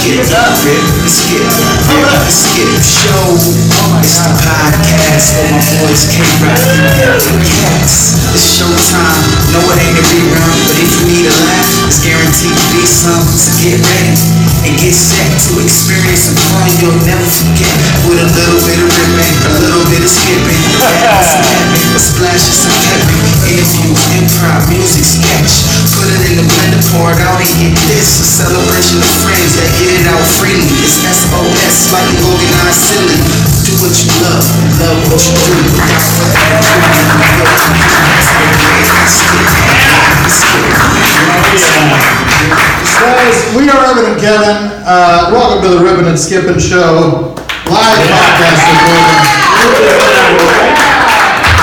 skip, rip, skip, rip, skip show. It's the podcast where my boys can't it. Cats, it's showtime. No, it ain't a rerun, but if you need a laugh, it's guaranteed to be some. So get ready and get set to experience some fun you'll never forget. With a little bit of ripping, a little bit of skipping, a splash of some pepping. Interviews, improv, music, sketch. Put it in the blender, pour it out and get this. A celebration of friends that get it out freely. It's SOS, like an organized silly. Do what you love, love what you do. Guys, we are Evan and Kevin. Uh, welcome to the Ribbon and Skipping Show, live podcast recording.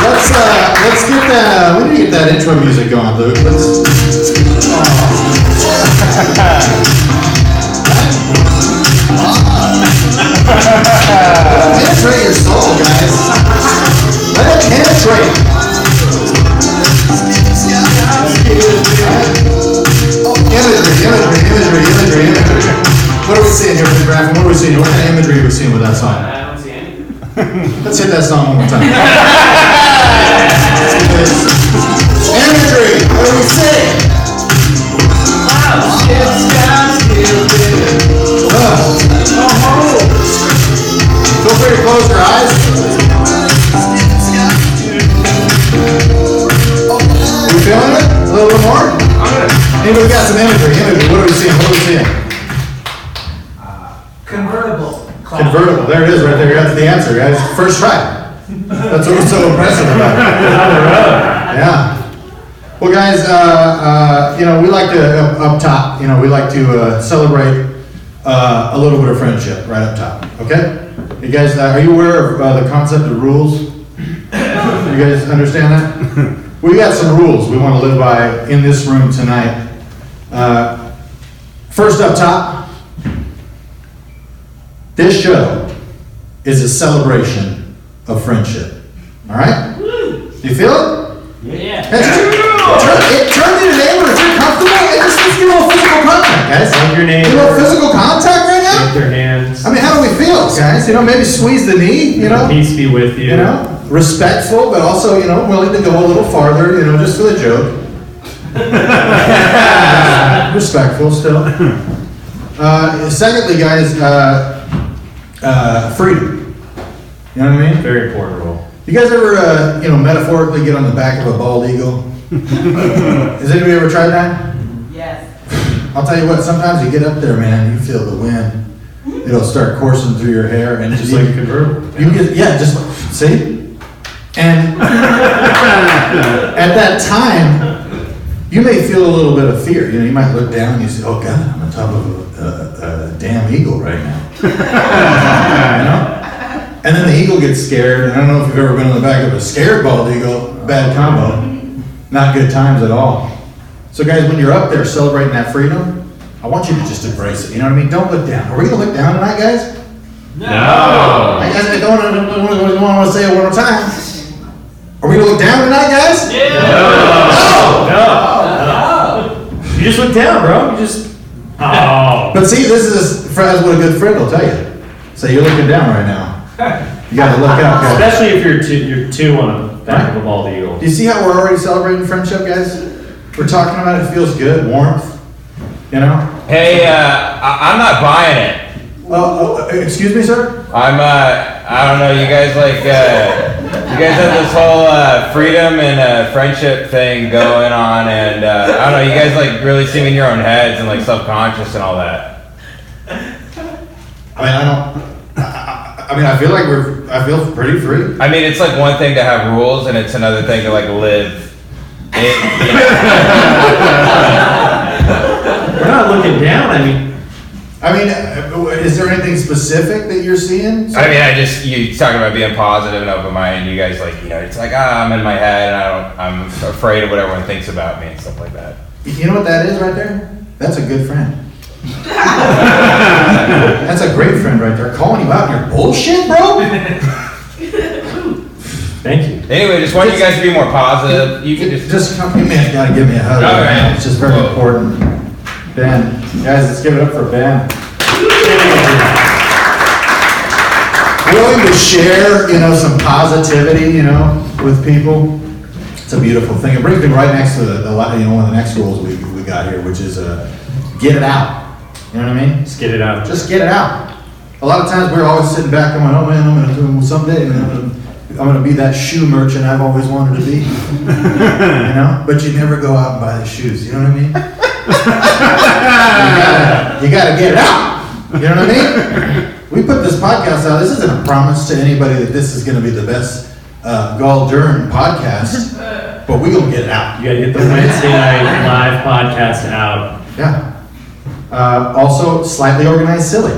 Let's uh, let's get that. We need to get that intro music going, Luke. Let's. Penetrate your soul, guys. Let it penetrate. Imagery, imagery, imagery, imagery, imagery. What are we seeing here, Mr. Graffin? What are we seeing here? What kind of imagery are we seeing with that song? I don't see any. Let's hit that song one more time. imagery, what we? Oh. Feel free to close your eyes. You feeling it? A little bit more? Anybody got some imagery? Imagery, what are we seeing? What are we seeing? Convertible. Convertible, there it is, right there, that's the answer, guys, first try. That's what was so impressive about it. Yeah. Well, guys, uh, uh, you know, we like to, up, up top, you know, we like to, uh, celebrate, uh, a little bit of friendship right up top, okay? You guys, uh, are you aware of, uh, the concept of rules? You guys understand that? We got some rules we wanna live by in this room tonight. Uh, first up top, this show is a celebration of friendship. All right? You feel it? Yeah. That's turn, it, turn to your neighbor if you're comfortable. And just let's get a little physical contact, guys. Hug your Get a little physical contact right now. shake now. their hands. I mean, how do we feel, guys? You know, maybe squeeze the knee. You know, Peace be with you. you know, respectful, but also you know willing to go a little farther. You know, just for the joke. respectful still. Uh, secondly, guys, uh, uh, freedom. You know what I mean? Very important role. You guys ever, uh, you know, metaphorically get on the back of a bald eagle? Has anybody ever tried that? Yes. I'll tell you what, sometimes you get up there, man, you feel the wind. It'll start coursing through your hair and Just like a convertible. you get, yeah, just, like- see? And at that time, you may feel a little bit of fear. You know, you might look down and you say, oh God, I'm on top of a, a, a damn eagle right now. You know? And then the eagle gets scared. And I don't know if you've ever been on the back of a scared bald eagle, bad combo. Not good times at all. So guys, when you're up there celebrating that freedom, I want you to just embrace it. You know what I mean? Don't look down. Are we gonna look down tonight, guys? No. I guess I don't, I don't, I don't want to say it one more time. Are we gonna look down tonight, guys? No. No. No. You just look down, bro. You just. Oh. But see, this is that's what a good friend will tell you. Say you're looking down right now. You gotta look out, guys. Especially if you're two, you're two on the back of a bald eagle. Do you see how we're already celebrating friendship, guys? We're talking about it. it feels good, warmth. You know. Hey, uh, I- I'm not buying it. Uh, uh, excuse me, sir. I'm, uh, I don't know, you guys like, uh, you guys have this whole, uh, freedom and, uh, friendship thing going on, and, uh, I don't know, you guys like really seem in your own heads and like subconscious and all that. I mean, I don't. I, I, I mean, I feel like we're. I feel pretty free. I mean, it's like one thing to have rules, and it's another thing to like live. It, you know. We're not looking down. I mean, I mean, uh, is there anything specific that you're seeing? I mean, I just you talking about being positive and open minded. You guys like, you know, it's like ah, I'm in my head and I don't, I'm afraid of what everyone thinks about me and stuff like that. You know what that is right there? That's a good friend. That's a great friend right there, calling you out on your bullshit, bro. Thank you. Anyway, just want you guys to be more positive. You can just Just come, man, gotta give me a hug. All right right. It's just very Whoa. important. Ben, guys, let's give it up for Ben. Willing to share, you know, some positivity, you know, with people. It's a beautiful thing. It brings me right next to the, the you know, one of the next rules we, we got here, which is, uh, get it out. You know what I mean? Let's get it out. Just get it out. A lot of times we're always sitting back and going, oh man, I'm gonna do it someday, I'm gonna, I'm gonna be that shoe merchant I've always wanted to be. You know, but you never go out and buy the shoes, you know what I mean? You gotta, get it out, you know what I mean? We put this podcast out, this isn't a promise to anybody that this is gonna be the best, uh, Gall Dern podcast, but we're gonna get it out. You gotta get the Wednesday night live podcast out. Yeah. Uh, also, slightly organized silly.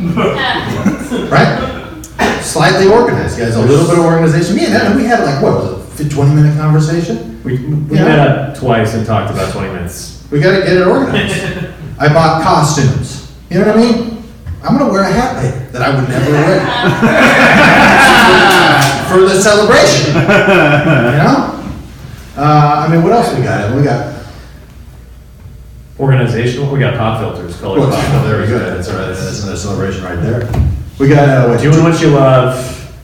right? Slightly organized, guys. A little bit of organization. Me and Evan, we had like, what was it, 20 minute conversation? We, we Yeah. met up twice and talked about 20 minutes. We got to get it organized. I bought costumes. You know what I mean? I'm going to wear a hat later that I would never wear for the celebration. You know? Uh, I mean, what else we got? We got Organizational, we got pop filters, colored Well, pop oh, there we go. That's all right. That's another celebration right there. We got uh, what, Doing what you love,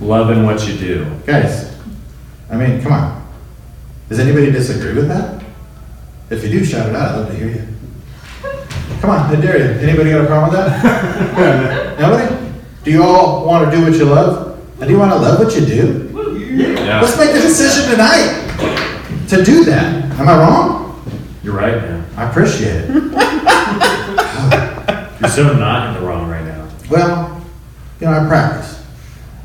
loving what you do. guys. I mean, come on. Does anybody disagree with that? If you do, shout it out. I'd love to hear you. Come on, I dare you. Anybody got a problem with that? Nobody? Do you all want to do what you love? And do you want to love what you do? Let's make the decision tonight to do that. Am I wrong? You're right, man. I appreciate it. You're so not in the wrong right now. Well, you know, I practice.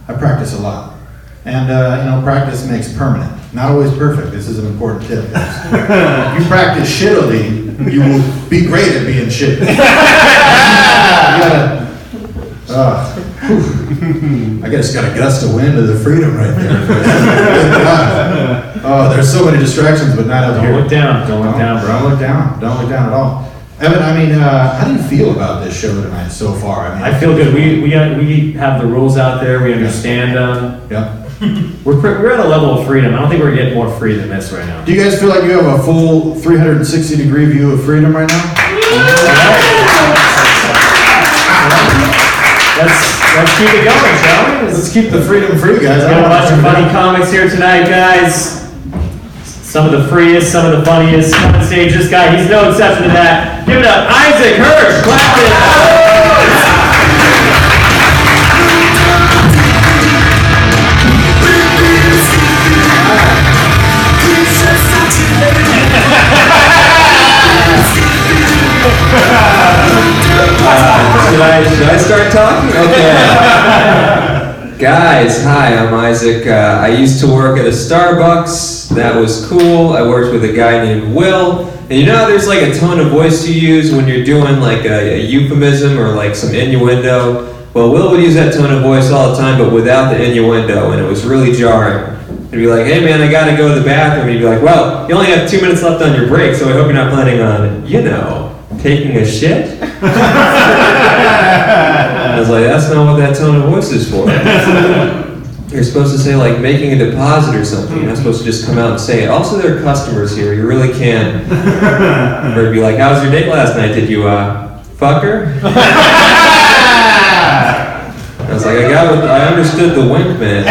I practice a lot. And, uh, you know, practice makes permanent. Not always perfect. This is an important tip, guys. you practice shittily, you will be great at being shitty. you gotta, uh, whew. I just got a gust of wind of the freedom right there. Oh, there's so many distractions, but not up Don't here. look down, don't look down, bro. Don't look down. Don't look down at all. Evan, I mean, uh, how do you feel about this show tonight so far? I mean, I feel good. We, we got, we have the rules out there, we understand them. Yeah. We're, pre- we're at a level of freedom. I don't think we're getting more free than this right now. Do you guys feel like you have a full 360 degree view of freedom right now? Let's, let's keep it going, shall we? Let's keep the freedom free, guys. We got a bunch of funny comics here tonight, guys. Some of the freest, some of the funniest. On stage, this guy, he's no exception to that. Give it up, Isaac Hirsch. Clap it Guys, hi, I'm Isaac. Uh, I used to work at a Starbucks. That was cool. I worked with a guy named Will. And you know how there's like a tone of voice you use when you're doing like a, a euphemism or like some innuendo? Well, Will would use that tone of voice all the time, but without the innuendo, and it was really jarring. He'd be like, hey man, I gotta go to the bathroom. He'd be like, well, you only have two minutes left on your break, so I hope you're not planning on, you know, taking a shit? I was like, that's not what that tone of voice is for. You're supposed to say like making a deposit or something. You're not supposed to just come out and say it. Also, there are customers here. You really can't. Or be like, how was your date last night? Did you uh, fuck her? I was like, I got what, I understood the wink, man.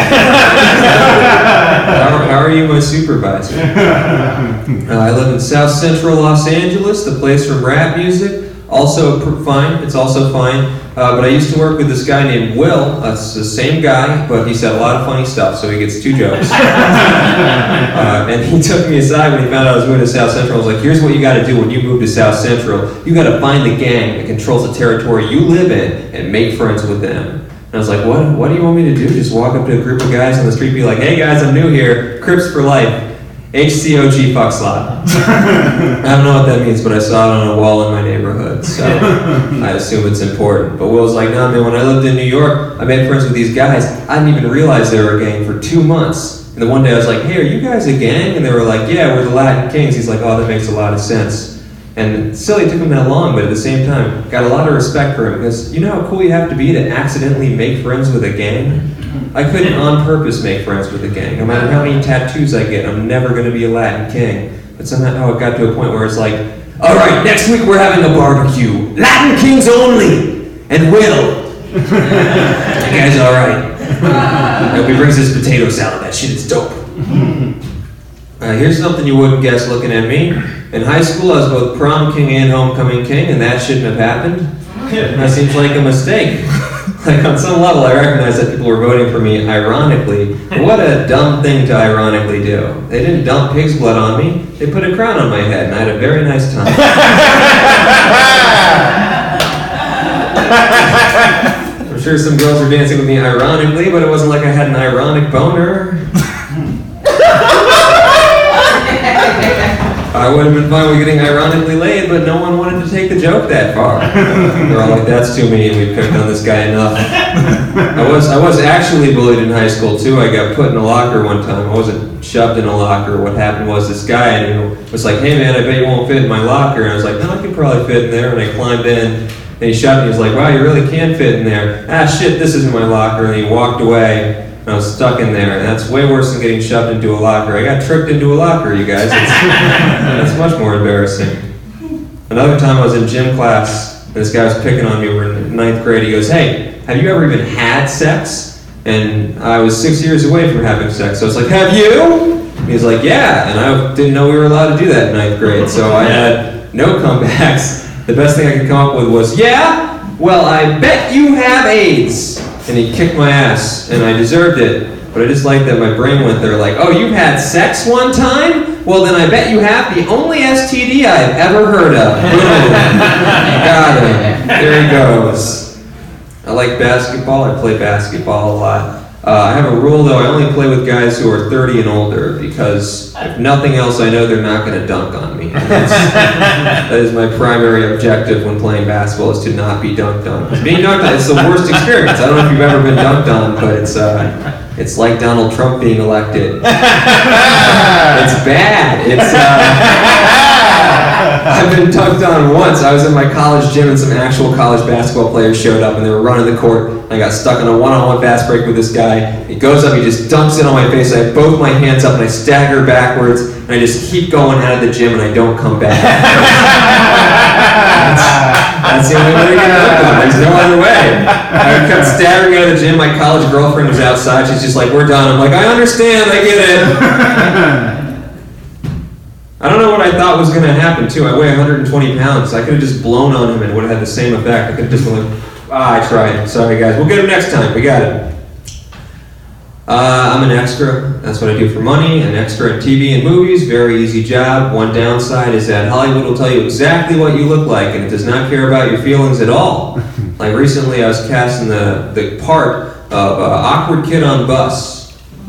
how, how are you my supervisor? Uh, I live in South Central Los Angeles, the place from rap music. Also fine, it's also fine. Uh, but I used to work with this guy named Will. That's the same guy, but he said a lot of funny stuff, so he gets two jokes. uh, and he took me aside when he found out I was moving to South Central. I was like, here's what you got to do when you move to South Central. You got to find the gang that controls the territory you live in and make friends with them. And I was like, what, what do you want me to do? Just walk up to a group of guys on the street and be like, hey guys, I'm new here, Crips for life. HCOG fuck slot. I don't know what that means, but I saw it on a wall in my neighborhood, so I assume it's important. But Will's like, nah, man, when I lived in New York, I made friends with these guys. I didn't even realize they were a gang for two months. And then one day I was like, hey, are you guys a gang? And they were like, yeah, we're the Latin Kings. He's like, oh, that makes a lot of sense. And silly took him that long, but at the same time, got a lot of respect for him because you know how cool you have to be to accidentally make friends with a gang? I couldn't on purpose make friends with a gang. No matter how many tattoos I get, I'm never going to be a Latin king. But somehow it got to a point where it's like, all right, next week we're having a barbecue. Latin kings only! And Will! that guy's all right. He brings his potato salad. That shit is dope. Uh, here's something you wouldn't guess looking at me. In high school, I was both prom king and homecoming king, and that shouldn't have happened. That seems like a mistake. Like on some level, I recognize that people were voting for me ironically. What a dumb thing to ironically do. They didn't dump pig's blood on me. They put a crown on my head, and I had a very nice time. I'm sure some girls were dancing with me ironically, but it wasn't like I had an ironic boner. I would have been fine with getting ironically laid, but no one wanted to take the joke that far. They're all like, "That's too mean. We've picked on this guy enough." I was I was actually bullied in high school too. I got put in a locker one time. I wasn't shoved in a locker. What happened was this guy was like, "Hey man, I bet you won't fit in my locker." And I was like, "No, I can probably fit in there." And I climbed in. And he shot me. He was like, "Wow, you really can fit in there." Ah, shit, this isn't my locker. And he walked away. And I was stuck in there, and that's way worse than getting shoved into a locker. I got tricked into a locker, you guys. It's, that's much more embarrassing. Another time I was in gym class, and this guy was picking on me. We're in ninth grade. He goes, "Hey, have you ever even had sex?" And I was six years away from having sex. So I was like, "Have you?" He's like, "Yeah." And I didn't know we were allowed to do that in ninth grade, so I had no comebacks. The best thing I could come up with was, "Yeah, well, I bet you have AIDS." And he kicked my ass, and I deserved it. But I just like that my brain went there, like, "Oh, you've had sex one time? Well, then I bet you have the only STD I've ever heard of." Got him. There he goes. I like basketball. I play basketball a lot. Uh, I have a rule though. I only play with guys who are 30 and older because if nothing else, I know they're not going to dunk on me. That's- that is my primary objective when playing basketball is to not be dunked on. Being dunked on is the worst experience. I don't know if you've ever been dunked on, but it's uh, it's like Donald Trump being elected. it's bad. It's. Uh, I've been dunked on once. I was in my college gym and some actual college basketball players showed up and they were running the court. I got stuck in a one-on-one fast break with this guy. He goes up, he just dunks it on my face. I have both my hands up and I stagger backwards and I just keep going out of the gym and I don't come back. That's the only way to get dunked on. There's no other way. I kept staggering out of the gym. My college girlfriend was outside. She's just like, "We're done." I'm like, "I understand. I get it." I don't know what I thought was going to happen too. I weigh 120 pounds. I could have just blown on him and it would have had the same effect. I could have just been like, ah, I tried. Sorry guys. We'll get him next time. We got it. Uh, I'm an extra. That's what I do for money. An extra in TV and movies. Very easy job. One downside is that Hollywood will tell you exactly what you look like and it does not care about your feelings at all. like recently I was cast in the, the part of uh, Awkward Kid on Bus.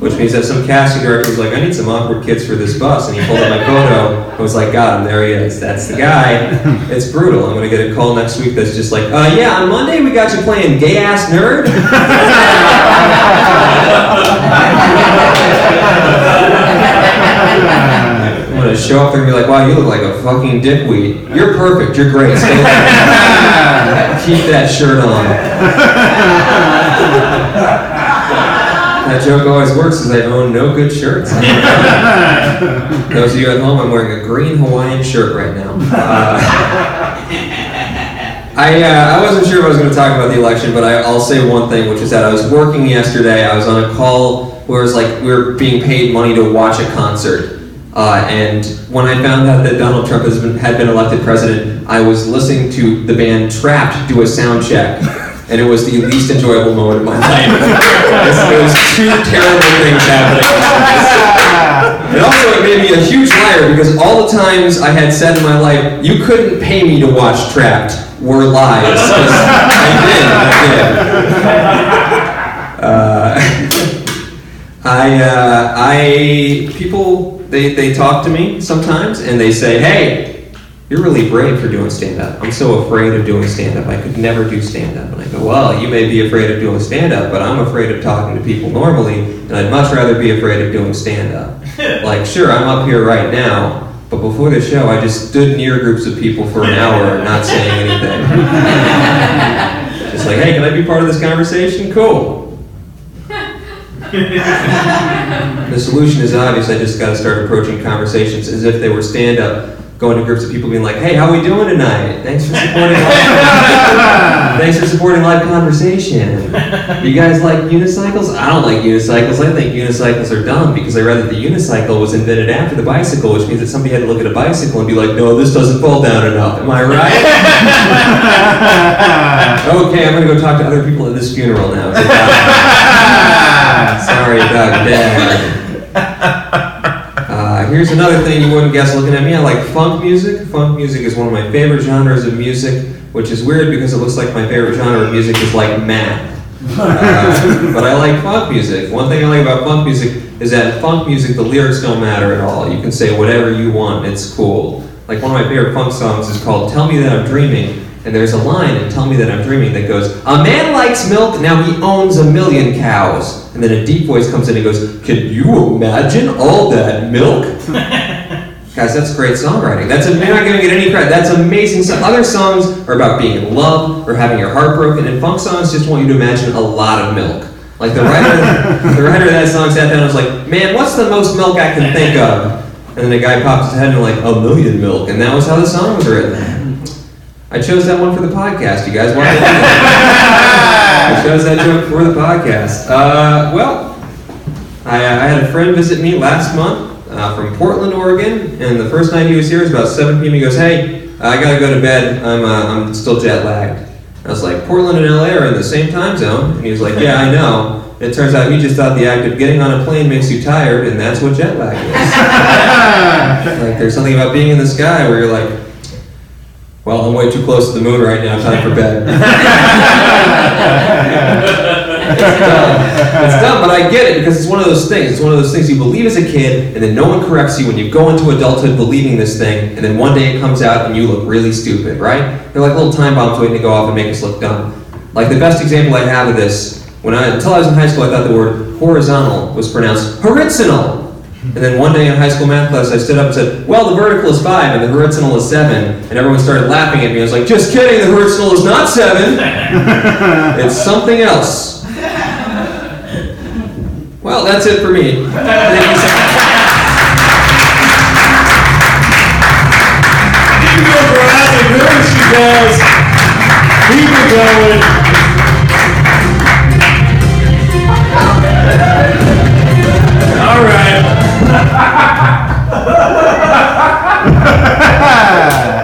Which means that some casting director was like, I need some awkward kids for this bus. And he pulled up my photo and was like, got him, there he is. That's the guy. It's brutal. I'm going to get a call next week that's just like, uh, yeah, on Monday we got you playing gay ass nerd. I'm going to show up there and be like, wow, you look like a fucking dickweed. You're perfect. You're great. Keep that shirt on. That joke always works because I own no good shirts. Those of you at home, I'm wearing a green Hawaiian shirt right now. Uh, I, uh, I wasn't sure if I was going to talk about the election, but I, I'll say one thing, which is that I was working yesterday. I was on a call where it was like we were being paid money to watch a concert. Uh, and when I found out that Donald Trump has been, had been elected president, I was listening to the band Trapt do a sound check. And it was the least enjoyable moment of my life. it was two terrible things happening. And also, it made me a huge liar because all the times I had said in my life, you couldn't pay me to watch Trapt, were lies. I did, I did. Uh, I, uh, I, people, they, they talk to me sometimes and they say, hey, you're really brave for doing stand up. I'm so afraid of doing stand up. I could never do stand up. And I go, well, you may be afraid of doing stand up, but I'm afraid of talking to people normally, and I'd much rather be afraid of doing stand up. like, sure, I'm up here right now, but before the show, I just stood near groups of people for an hour not saying anything. just like, hey, can I be part of this conversation? Cool. The solution is obvious. I just got to start approaching conversations as if they were stand up, going to groups of people being like, "Hey, how are we doing tonight? Thanks for supporting. live- Thanks for supporting live conversation. You guys like unicycles? I don't like unicycles. I think unicycles are dumb because I read that the unicycle was invented after the bicycle, which means that somebody had to look at a bicycle and be like, "No, this doesn't fall down enough." Am I right? okay, I'm gonna go talk to other people at this funeral now. Sorry about that. Here's another thing you wouldn't guess looking at me. I like funk music. Funk music is one of my favorite genres of music, which is weird because it looks like my favorite genre of music is like math. Uh, but I like funk music. One thing I like about funk music is that funk music, the lyrics don't matter at all. You can say whatever you want, it's cool. Like one of my favorite funk songs is called Tell Me That I'm Dreaming, and there's a line in Tell Me That I'm Dreaming that goes, A man likes milk, now he owns a million cows. And then a deep voice comes in and goes, Can you imagine all that milk? Guys, that's great songwriting. That's a, you're not gonna get any credit. That's amazing. So other songs are about being in love or having your heart broken, and funk songs just want you to imagine a lot of milk. Like the writer, the writer of that song sat down and was like, "Man, what's the most milk I can think of?" And then a guy popped his head and like, "A million milk," and that was how the song was written. I chose that one for the podcast. You guys want to? I chose that joke for the podcast. Uh, well, I, I had a friend visit me last month uh, from Portland, Oregon, and the first night he was here, was about 7 p.m. He goes, "Hey, I gotta go to bed. I'm uh, I'm still jet lagged." I was like, "Portland and LA are in the same time zone," and he was like, "Yeah, I know." It turns out he just thought the act of getting on a plane makes you tired, and that's what jet lag is. like, there's something about being in the sky where you're like, "Well, I'm way too close to the moon right now. Time for bed." it's dumb. It's dumb, but I get it because it's one of those things. It's one of those things you believe as a kid, and then no one corrects you when you go into adulthood believing this thing, and then one day it comes out and you look really stupid, right? They're like little time bombs waiting to go off and make us look dumb. Like the best example I have of this, when I until I was in high school, I thought the word horizontal was pronounced horizontal. And then one day in high school math class, I stood up and said, "Well, the vertical is five and the horizontal is seven. And everyone started laughing at me. I was like, "Just kidding! The horizontal is not seven. it's something else." Well, that's it for me. Thank you so much. Keep it going,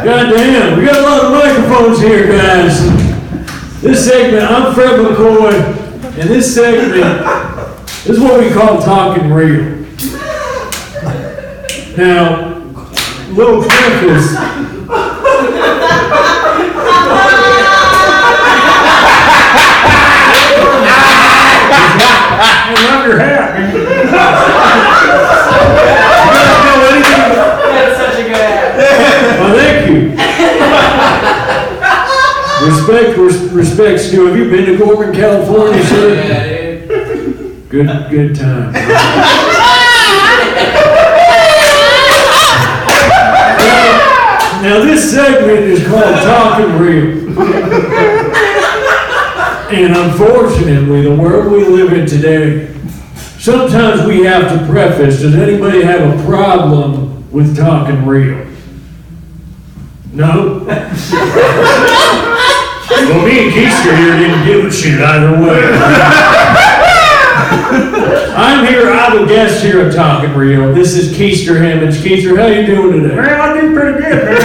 God damn, we got a lot of microphones here, guys. This segment, I'm Fred McCoy, and this segment is what we call talking real. Now, little preface. I love your Respect, res- respect, Stu. Have you been to Gorman, California, sir? Yeah, dude. Good, good time. Now, this segment is called Talking Real. And unfortunately, the world we live in today, sometimes we have to preface, does anybody have a problem with talking real? No? Well, me and Keister here didn't give a shit either way. I'm here, I'm a guest here at Talking Real. This is Keister Hammonds. Keister, how you doing today? Man, I did pretty good, man.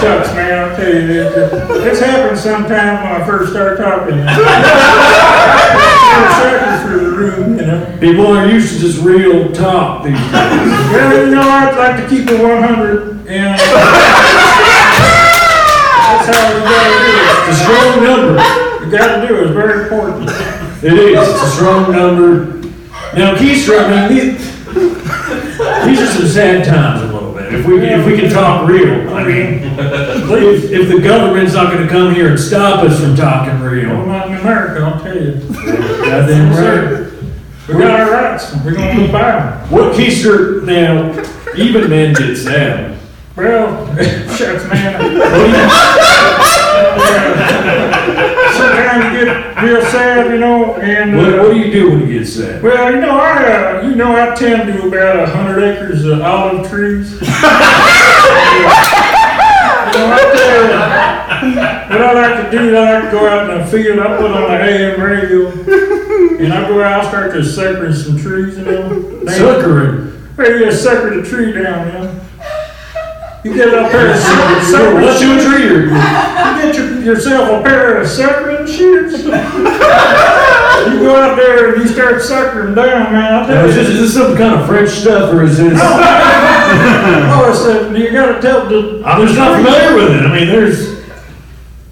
Sucks, man, I'll tell you this. This happened sometime when I first started talking. Seconds through the room, you know. People aren't used to just real talk these days. Well, you know, I'd like to keep it 100, and that's how you gotta do it. It's a strong number. You gotta do it, it's very important. It is. It's a strong number. Now, Keister, I mean, these, these are some sad times If we, if we can talk real, I mean, if, if the government's not gonna come here and stop us from talking real, not in America, I'll tell you. goddamn right. We got our rights, we're gonna go buy them. What Keister, now, even men get sad. Well, shucks, man. What do you- Sometimes you get real sad, you know, and, What, what uh, do you do when you get sad? well, you know, I, uh, you know, I tend to about a hundred acres of olive trees. You know, I tell you, What I like to do, I like to go out in the field, I put on the AM radio, and I go out, I start to sucker some trees, you know. Suckering. You just sucker the tree down, you know. You get a pair of sucker What you a tree? You get your, yourself a pair of suckering shears. you go out there and you start suckering down, man. I Now, tell is you. this, is this some kind of French stuff or is this? Oh, it's a, you gotta tell the. I'm just not familiar with it. I mean, there's.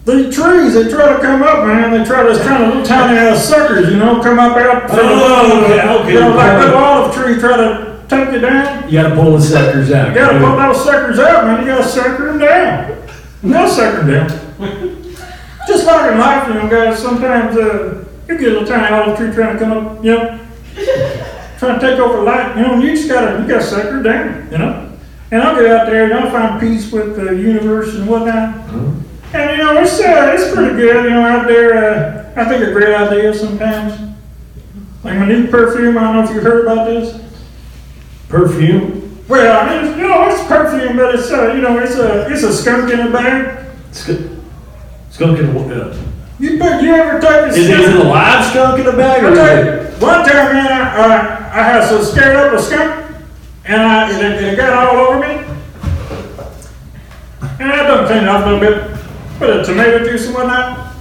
The trees, they try to come up, man. They try to, it's kind of little tiny ass suckers, you know, come up out. Oh, okay, okay. You know, like little olive tree try to take you down. You gotta pull the suckers out. You gotta pull those suckers out, man. You gotta sucker them down. Gotta sucker them down. Just like in life, you know, guys, sometimes, uh, you get a little tiny olive tree trying to come up, you know, trying to take over life, you know, you just gotta, you gotta sucker it down, you know? And I'll get out there and I'll find peace with the universe and whatnot. And, you know, it's, uh, it's pretty good, you know, out there, uh, I think a great idea sometimes. Like my new perfume, I don't know if you heard about this. Perfume. Well, I mean, you know, it's perfume, but it's uh, you know, it's a it's a skunk in a bag. Skunk. Skunk in the. Uh, You bet you ever take a is, it- is it a live skunk in the bag or I tell you, one time, man, I, uh, I had so scared up a skunk, and I it, it got all over me, and I done cleaned it off a little bit, put a tomato juice and whatnot,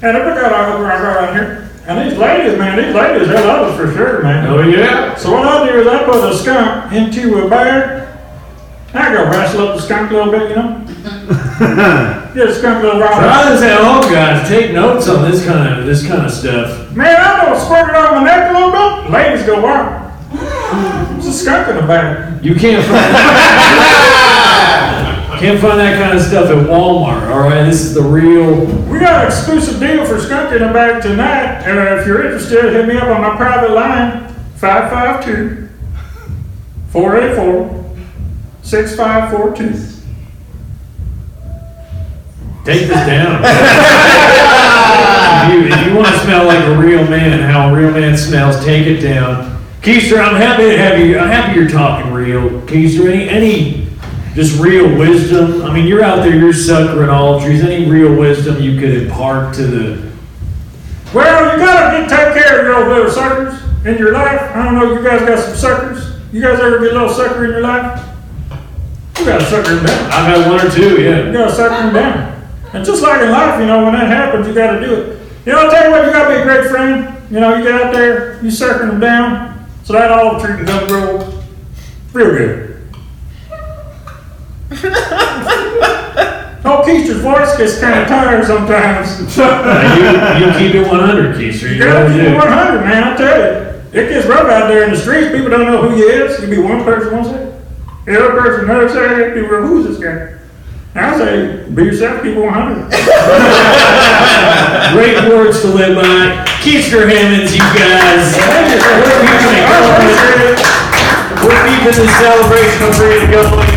and I took out all over I go around here, and these ladies, man, these ladies, they love us for sure, man. Oh yeah. So what I do is I put a skunk into a bag. I go wrestle up the skunk a little bit, you know. Get a skunk a little So raw. I just say, oh guys, take notes on this kind of this kind of stuff. Man, I'm gonna squirt it on my neck a little bit. Ladies go wow. It's a skunk in the bag. You can't find can't find that kind of stuff at Walmart. All right, this is the real. We got an exclusive deal for skunk in the bag tonight. And if you're interested, hit me up on my private line 552 484 6542. Take this down. if, you, if you want to smell like a real man, how a real man smells, take it down. Keister, I'm happy to have you. I'm happy you're talking real. Keister, any any just real wisdom? I mean, you're out there, you're suckering all trees. Any real wisdom you could impart to the? Well, you gotta get, take care of your old little suckers in your life. I don't know, you guys got some suckers? You guys ever get a little sucker in your life? You gotta sucker them down. I've had one or two. yeah. You gotta sucker them down. And just like in life, you know, when that happens, you gotta do it. You know, I'll tell you what, you gotta be a great friend. You know, you get out there, you sucker them down, so that olive tree can come grow real good. Oh, Keister's voice gets kind of tired sometimes. Now, you, you keep it 100, Keister. You You it do. 100, man. I tell you, it gets rough out there in the streets. People don't know who he is. You be one person one say, the other person another say, people go, who's this guy? And I say, be yourself, keep it 100. Great words to live by. Keister Hammonds, you guys. It going. We're keeping the celebration of freedom going.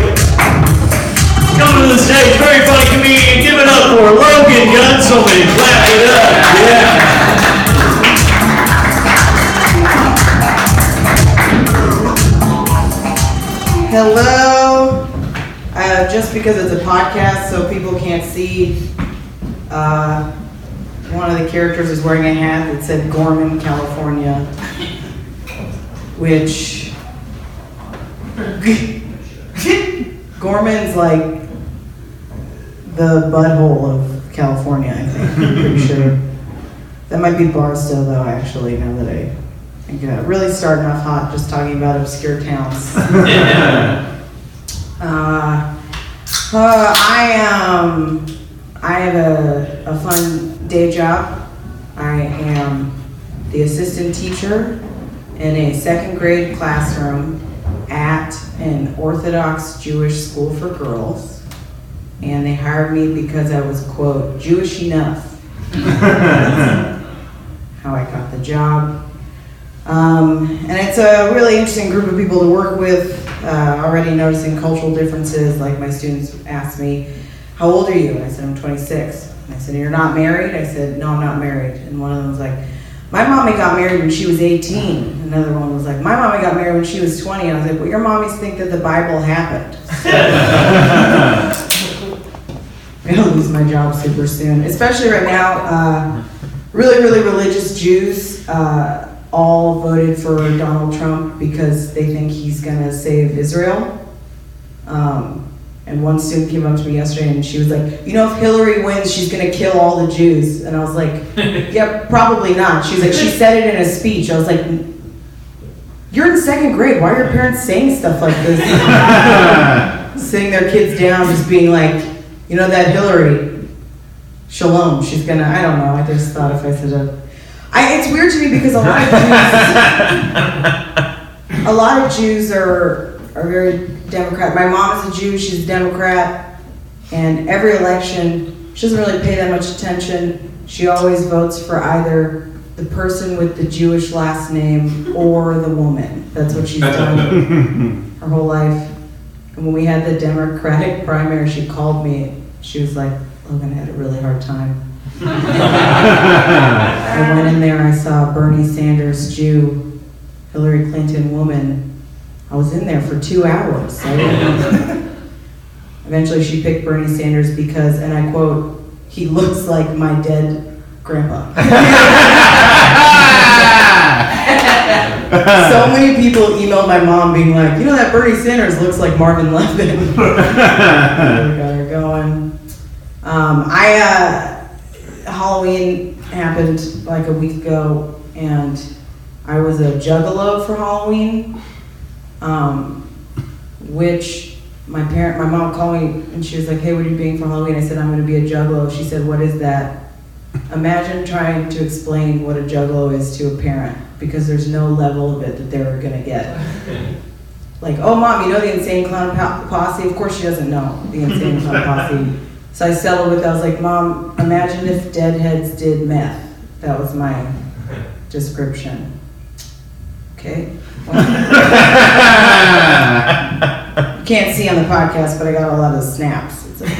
Coming to the stage, very funny comedian. Give it up for Logan Guntzelman. Somebody clap it up. Yeah. Hello. Uh, just because it's a podcast, so people can't see, uh, one of the characters is wearing a hat that said Gorman, California, which Gorman's like the butthole of California. I think. I'm pretty sure. That might be Barstow, though. Actually, now that I think of it. really starting off hot, just talking about obscure towns. Uh, uh, I um, I have a, a fun day job. I am the assistant teacher in a second grade classroom at an Orthodox Jewish school for girls. And they hired me because I was, quote, Jewish enough. How I got the job. Um, and it's a really interesting group of people to work with. Uh, already noticing cultural differences, like my students asked me, How old are you? And I said, I'm 26. And I said, You're not married? I said, No, I'm not married. And one of them was like, My mommy got married when she was 18. Another one was like, My mommy got married when she was 20. And I was like, Well, your mommies think that the Bible happened. I'm gonna lose my job super soon, especially right now. Uh, really, really religious Jews uh, all voted for Donald Trump because they think he's gonna save Israel. Um, and one student came up to me yesterday and she was like, "You know, if Hillary wins, she's gonna kill all the Jews." And I was like, "Yeah, probably not." She's like, "She said it in a speech." I was like. You're in second grade. Why are your parents saying stuff like this? Sitting their kids down, just being like, you know that Hillary, Shalom, she's gonna, I don't know, I just thought if I said a, I, it's weird to me because a lot of Jews, a lot of Jews are, are very Democrat. My mom is a Jew, she's a Democrat, and every election, she doesn't really pay that much attention. She always votes for either the person with the Jewish last name or the woman. That's what she's done her whole life. And when we had the Democratic primary, she called me. She was like, Logan had a really hard time. I went in there, I saw Bernie Sanders, Jew, Hillary Clinton, woman. I was in there for two hours. Eventually, she picked Bernie Sanders because, and I quote, he looks like my dead grandpa. so many people emailed my mom being like, you know that Bernie Sanders looks like Marvin Levin. got her going. Um, I uh, Halloween happened like a week ago, and I was a juggalo for Halloween, um, which my parent, my mom called me and she was like, "Hey, what are you being for Halloween?" I said, "I'm going to be a juggalo." She said, "What is that?" Imagine trying to explain what a juggalo is to a parent because there's no level of it that they're going to get. Like, oh, mom, you know the Insane Clown Po- Posse? Of course she doesn't know the Insane Clown Posse. So I settled with, that, I was like, mom, imagine if Deadheads did meth. That was my description. Okay. Well, you can't see on the podcast, but I got a lot of snaps. It's okay.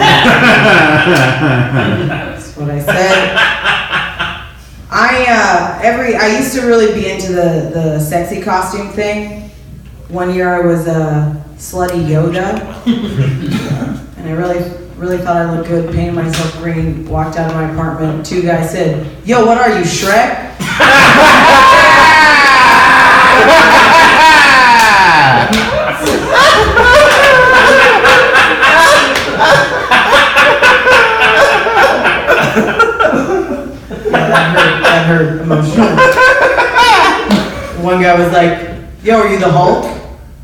That's what I said. I uh, every I used to really be into the the sexy costume thing. One year I was a slutty Yoda, and I really really thought I looked good. Painted myself green. Walked out of my apartment. Two guys said, "Yo, what are you, Shrek?" that hurt emotionally. One guy was like, "Yo, are you the Hulk?"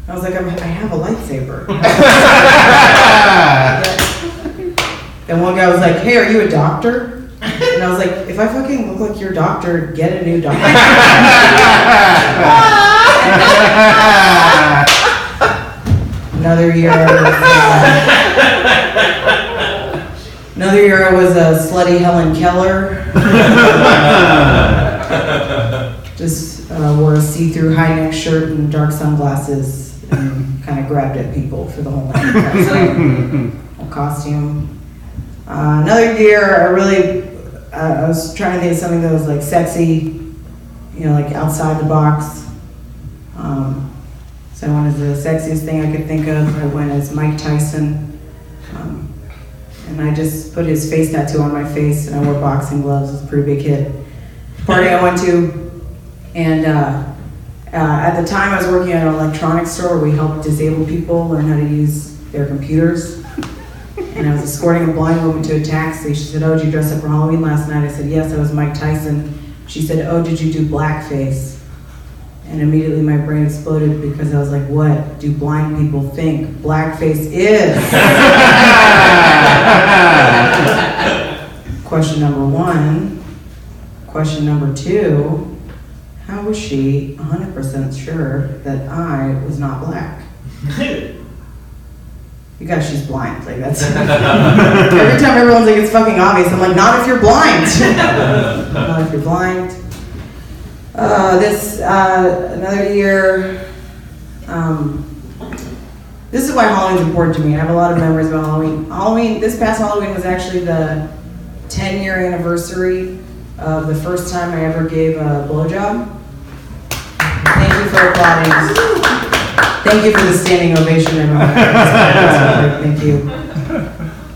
I was like, I'm, "I have a lightsaber." and one guy was like, "Hey, are you a doctor?" And I was like, "If I fucking look like your doctor, get a new doctor." Another year, uh, another year I was a slutty Helen Keller. Just uh, wore a see-through high neck shirt and dark sunglasses, and kind of grabbed at people for the whole night. That's like whole costume. Uh, another year, I really, uh, I was trying to think of something that was like sexy, you know, like outside the box. Um, so I went as the sexiest thing I could think of. I went as Mike Tyson. And I just put his face tattoo on my face and I wore boxing gloves. It was a pretty big hit. Party I went to, and uh, uh, at the time I was working at an electronics store where we helped disabled people learn how to use their computers. And I was escorting a blind woman to a taxi. She said, Oh, did you dress up for Halloween last night? I said, Yes, I was Mike Tyson. She said, Oh, did you do blackface? And immediately my brain exploded because I was like, What do blind people think blackface is? Question number one. Question number two how was she 100% sure that I was not black? You guys, she's blind. Like that's every time everyone's like it's fucking obvious. I'm like, not if you're blind. not if you're blind. Uh, this uh, another year. Um, this is why Halloween's important to me. I have a lot of memories about Halloween. Halloween. This past Halloween was actually the 10 year anniversary of the first time I ever gave a blowjob. Thank you for applauding. Thank you for the standing ovation, everyone. Thank you.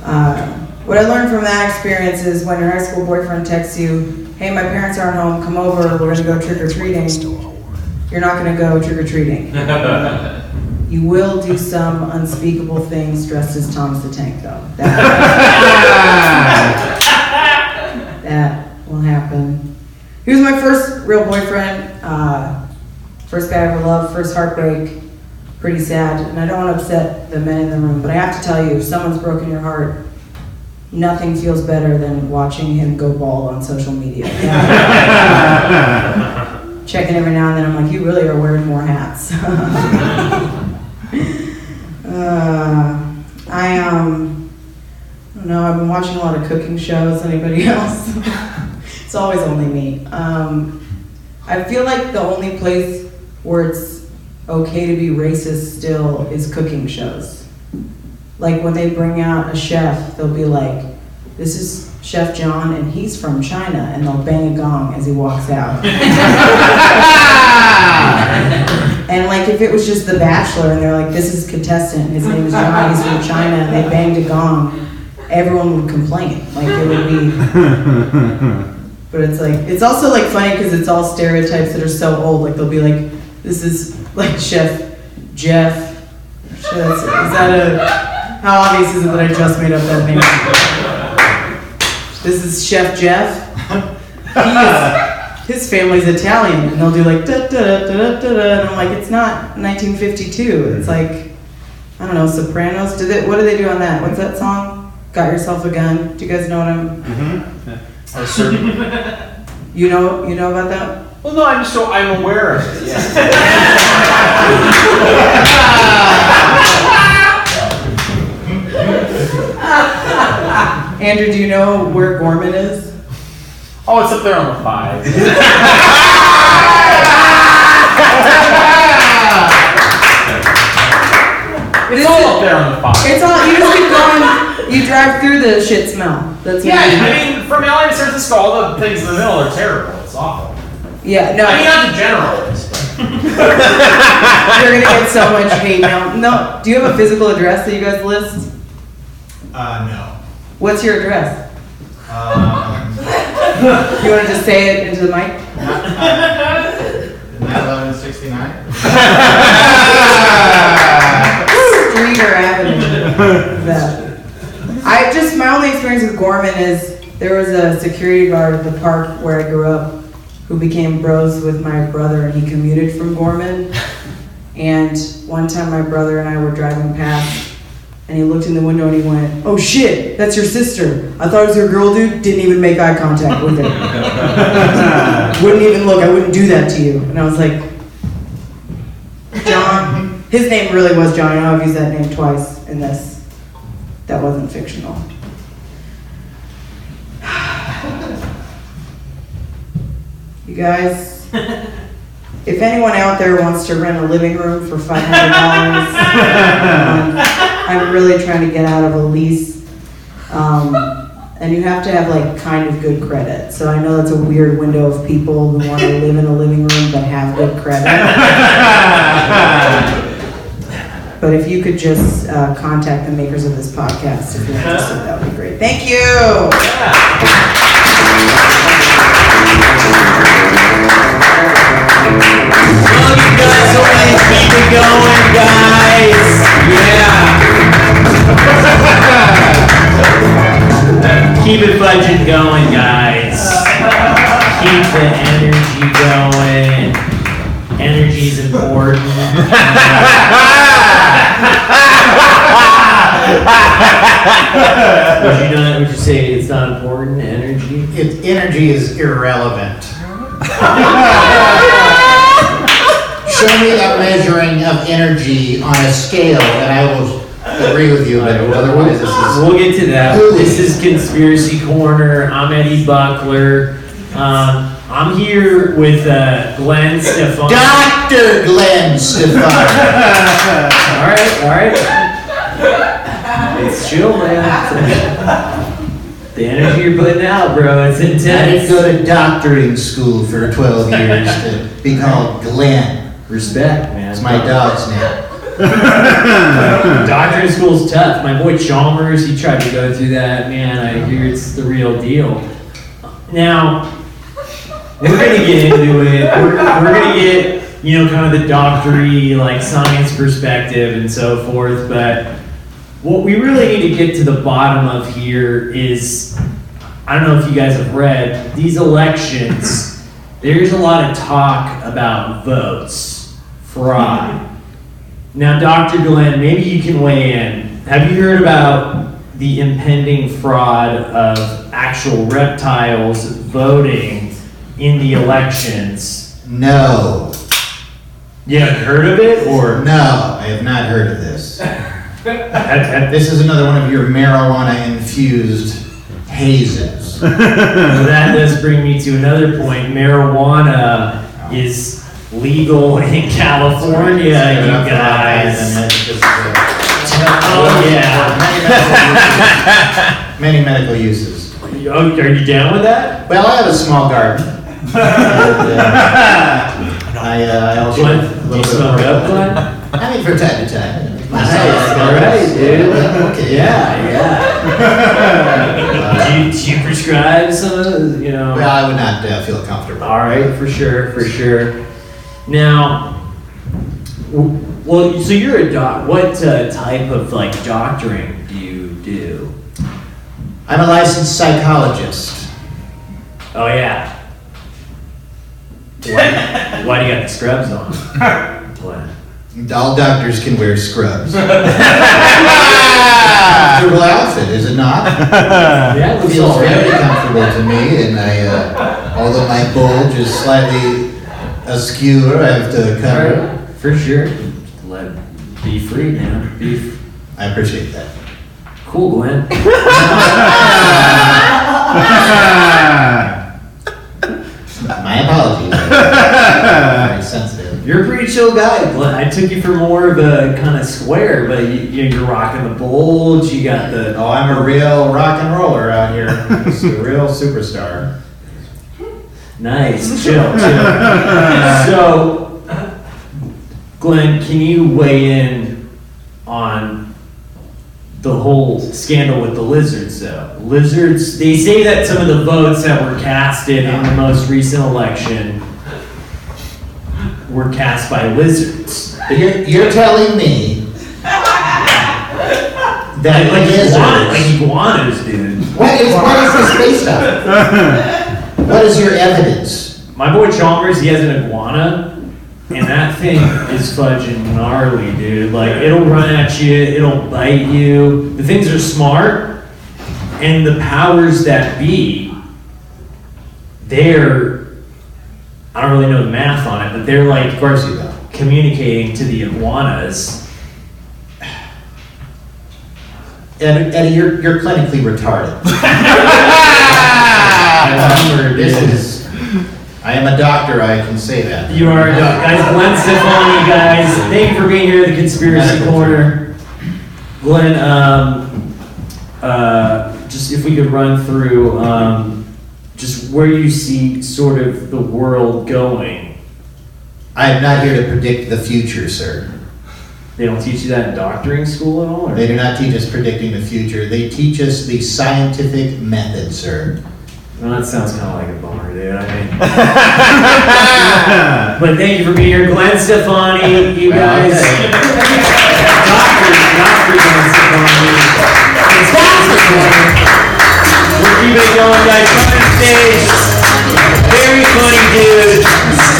Uh, what I learned from that experience is when your high school boyfriend texts you, hey, my parents aren't home, come over, we're gonna go trick or treating. You're not gonna go trick or treating. You will do some unspeakable things dressed as Thomas the Tank, though. That, that will happen. He was my first real boyfriend, uh, first guy I ever loved, first heartbreak. Pretty sad, and I don't want to upset the men in the room, but I have to tell you, if someone's broken your heart, nothing feels better than watching him go bald on social media. Checking every now and then, I'm like, you really are wearing more hats. uh, I um, I don't know. I've been watching a lot of cooking shows. Anybody else? it's always only me. Um, I feel like the only place where it's okay to be racist still is cooking shows. Like when they bring out a chef, they'll be like, "This is Chef John, and he's from China," and they'll bang a gong as he walks out. and like if it was just The Bachelor, and they're like, "This is contestant, his name is John, he's from China," and they banged a gong, everyone would complain. Like it would be. But it's like it's also like funny because it's all stereotypes that are so old. Like they'll be like, "This is like Chef Jeff." Is that a? How obvious is it that I just made up that name? This is Chef Jeff. He is, his family's Italian, and they'll do like da da da da da da, and I'm like, it's not 1952. It's like, I don't know, Sopranos. Did it? What do they do on that? What's that song? Got yourself a gun. Do you guys know what I'm? Mm-hmm. You know, you know about that? Well, no, I'm so I'm aware of it. Yeah. Andrew, do you know where Gorman is? Oh, it's up there on the five. It It's all up there on the five. It's all you just keep going. You drive through the shit smell. That's what Yeah, you do. I mean, from LA to San Francisco, all the things in the middle are terrible. It's awful. yeah. No, I mean, not the generals. but- you're gonna get so much hate mail. No, do you have a physical address that you guys list? Uh, no. What's your address? Um, You want to just say it into the mic? eleven sixty-nine? Street or avenue? That. I just my only experience with Gorman is there was a security guard at the park where I grew up who became bros with my brother and he commuted from Gorman. And one time my brother and I were driving past and he looked in the window and he went, "Oh shit, that's your sister. I thought it was your girl, dude. Didn't even make eye contact with her. wouldn't even look. I wouldn't do that to you." And I was like, John. His name really was John. I know I've used that name twice in this. That wasn't fictional. You guys, if anyone out there wants to rent a living room for five hundred dollars, I'm really trying to get out of a lease. Um, and you have to have like kind of good credit. So I know that's a weird window of people who want to live in a living room but have good credit. But if you could just uh, contact the makers of this podcast if you're interested, that would be great. Thank you. Well, you guys only keep it going, guys. Yeah. keep it budget going, guys. Keep the energy going. Energy's important. would you not? Would you say it's not important? Energy. It, energy is irrelevant. show me a measuring of energy on a scale, and I will agree with you, but otherwise this is. We'll get to that. This is Conspiracy Corner. I'm Eddie Buckler. Um, I'm here with uh, Glenn Stefan. Dr. Glenn Stefan. All right, all right. It's chill, man. The energy you're putting out, bro, it's intense. I didn't intense. go to doctoring school for 12 years to be called Glenn. Respect, man. It's my dog's name. Doctoring school's tough. My boy Chalmers, he tried to go through that. Man, I hear it's the real deal. Now, we're gonna get into it. We're, we're gonna get, you know, kind of the doctory, like science perspective and so forth. But what we really need to get to the bottom of here is, I don't know if you guys have read these elections. There's a lot of talk about votes, fraud. Now, Dr. Glenn, maybe you can weigh in. Have you heard about the impending fraud of actual reptiles voting in the elections? No. You haven't heard of it, or No, I have not heard of this. have- have- This is another one of your marijuana-infused hazes. That does bring me to another point. Marijuana is legal in California, you guys. Oh, yeah. Many medical uses. Oh, Are you down with that? Well, I have a small garden. And, uh, I, uh, I also. Glenn, have a do you little bit smoke more- up, Glenn? I mean, from time to time. Nice, all right, dude. Okay. Yeah, yeah. do, you, do you prescribe some of those, you know? Well, I would not uh, feel comfortable. All right, for sure, for sure. Now, well, so you're a doc. What uh, type of like doctoring do you do? I'm a licensed psychologist. Oh yeah. Why, why do you got the scrubs on? What? All doctors can wear scrubs. Comfortable outfit, is it not? Yeah, it It feels very comfortable to me, and I, uh, although my bulge is slightly askew, I have to cover. it. Alright, For sure. Let be free, man. Be f- I appreciate that. cool, Glenn. My apologies. Very sensitive. You're a pretty chill guy, Glenn. I took you for more of a kind of square, but you, you- you're rocking the bulge. You got the Oh, I'm a real rock and roller out here. Just a real superstar. Nice, chill, chill. so, Glenn, can you weigh in on the whole scandal with the lizards, though? Lizards, they say that some of the votes that were casted in the most recent election were cast by lizards. But You're, you're telling me that Like, iguanas, like iguanas, dude. What is, what is this based on? What is your evidence? My boy Chalmers, he has an iguana, and that thing is fudging gnarly, dude. Like, it'll run at you, it'll bite you. The things are smart, and the powers that be, they're, I don't really know the math on it, but they're like, of course, you don't. communicating to the iguanas. And Eddie, you're, you're clinically retarded. Remember, This is, I am a doctor, I can say that. You are, uh, guys, Glenn Stefani, guys, thank you for being here at the Conspiracy Medical Corner. Glenn, um, uh, just if we could run through, um, just where you see sort of the world going. I am not here to predict the future, sir. They don't teach you that in doctoring school at all, or? They do not teach us predicting the future. They teach us the scientific method, sir. Well, that sounds kind of like a bummer, dude. I mean, but thank you for being here, Glenn Stefani. You guys. Doctor, Doctor Glenn Stefani. Conspiracy Corner. We're keeping it going, guys. Come on stage. Very funny dude.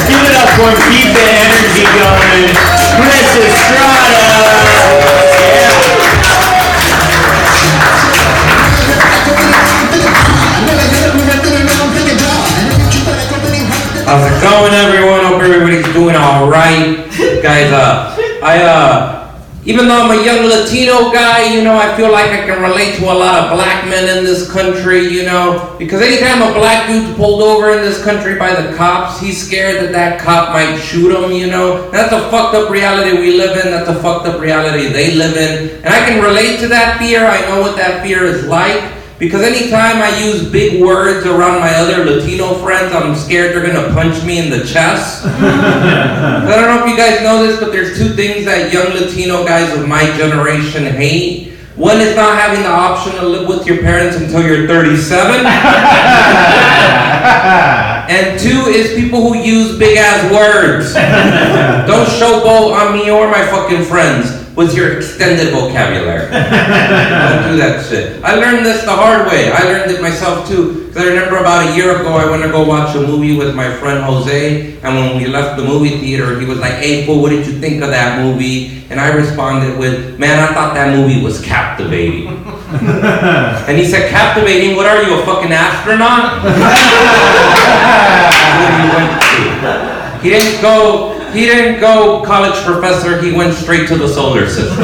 Give it up for him. Keep the energy going. Chris Estrada. Yeah. How's it going, everyone? Hope everybody's doing all right, guys. Uh, I uh, even though I'm a young Latino guy, you know, I feel like I can relate to a lot of black men in this country, you know, because anytime a black dude's pulled over in this country by the cops, he's scared that that cop might shoot him, you know. That's a fucked up reality we live in. That's a fucked up reality they live in, and I can relate to that fear. I know what that fear is like. Because anytime I use big words around my other Latino friends, I'm scared they're gonna punch me in the chest. I don't know if you guys know this, but there's two things that young Latino guys of my generation hate. One is not having the option to live with your parents until you're 37. and two is people who use big ass words. Don't showboat on me or my fucking friends with your extended vocabulary. Don't do that shit. I learned this the hard way. I learned it myself too. Because I remember about a year ago, I went to go watch a movie with my friend Jose. And when we left the movie theater, he was like, hey, fool, what did you think of that movie? And I responded with, man, I thought that movie was captivating. and he said, captivating? What are you, a fucking astronaut? He went to. He didn't go he didn't go college professor, he went straight to the solar system.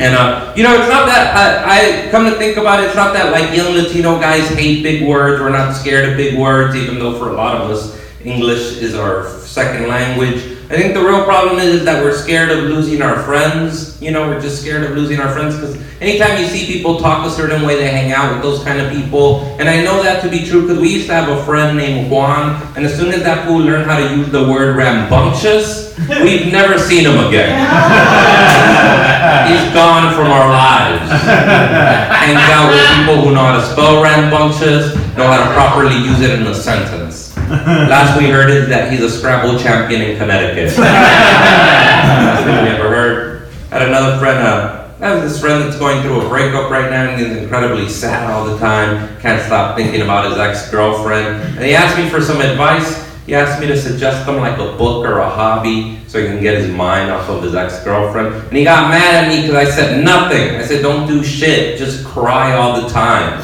and uh, you know, it's not that I, I come to think about it, it's not that like young Latino guys hate big words. We're not scared of big words, even though for a lot of us, English is our second language. I think the real problem is, that we're scared of losing our friends. You know, we're just scared of losing our friends because anytime you see people talk a certain way, they hang out with those kind of people. And I know that to be true because we used to have a friend named Juan, and as soon as that fool learned how to use the word rambunctious, we've never seen him again. He's gone from our lives. Hangs out with people who know how to spell rambunctious, know how to properly use it in a sentence. Last we heard is that he's a Scrabble champion in Connecticut. Last thing we ever heard. I had another friend, uh, I have this friend that's going through a breakup right now and he's incredibly sad all the time. Can't stop thinking about his ex-girlfriend. And he asked me for some advice. He asked me to suggest him like a book or a hobby so he can get his mind off of his ex-girlfriend. And he got mad at me because I said nothing. I said, don't do shit, just cry all the time.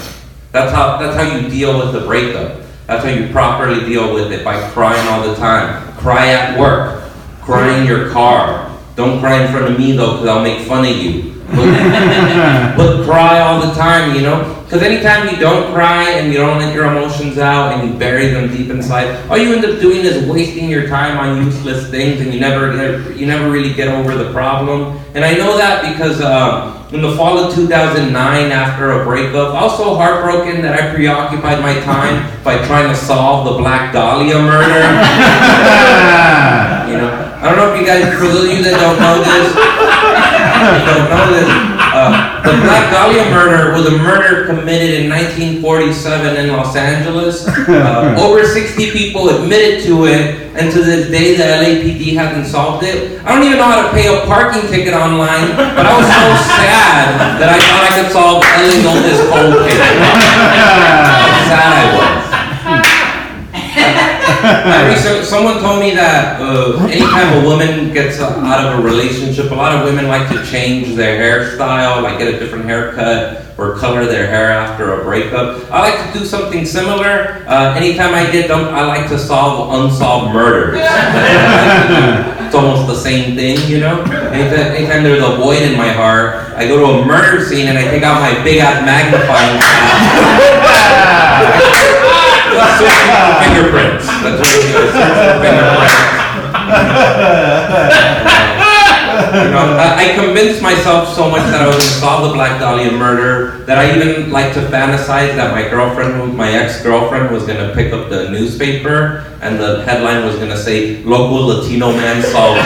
That's how, that's how you deal with the breakup. That's how you properly deal with it, by crying all the time. Cry at work. Cry in your car. Don't cry in front of me though, because I'll make fun of you. But, but cry all the time, you know? Because anytime you don't cry and you don't let your emotions out and you bury them deep inside, all you end up doing is wasting your time on useless things and you never you never really get over the problem. And I know that because uh, in the fall of 2009, after a breakup, I was so heartbroken that I preoccupied my time by trying to solve the Black Dahlia murder. you know, I don't know if you guys, for those of you that don't know this, don't know this, uh, the Black Dahlia murder was a murder committed in 1947 in Los Angeles. Uh, over 60 people admitted to it, and to this day the LAPD hasn't solved it. I don't even know how to pay a parking ticket online, but I was so sad that I thought I could solve LA's oldest cold case. How sad I was. I recently, someone told me that uh, anytime a woman gets out of a relationship, a lot of women like to change their hairstyle, like get a different haircut or color their hair after a breakup. I like to do something similar. Uh, anytime I get them, I like to solve unsolved murders. it's almost the same thing, you know? Anytime, anytime there's a void in my heart, I go to a murder scene and I take out my big ass magnifying glass. Search fingerprints. That's what it is. Search fingerprints. Know, I, convinced myself so much that I was to solve the Black Dahlia murder that I even like to fantasize that my girlfriend, my ex-girlfriend, was to pick up the newspaper and the headline was to say "Local Latino man solves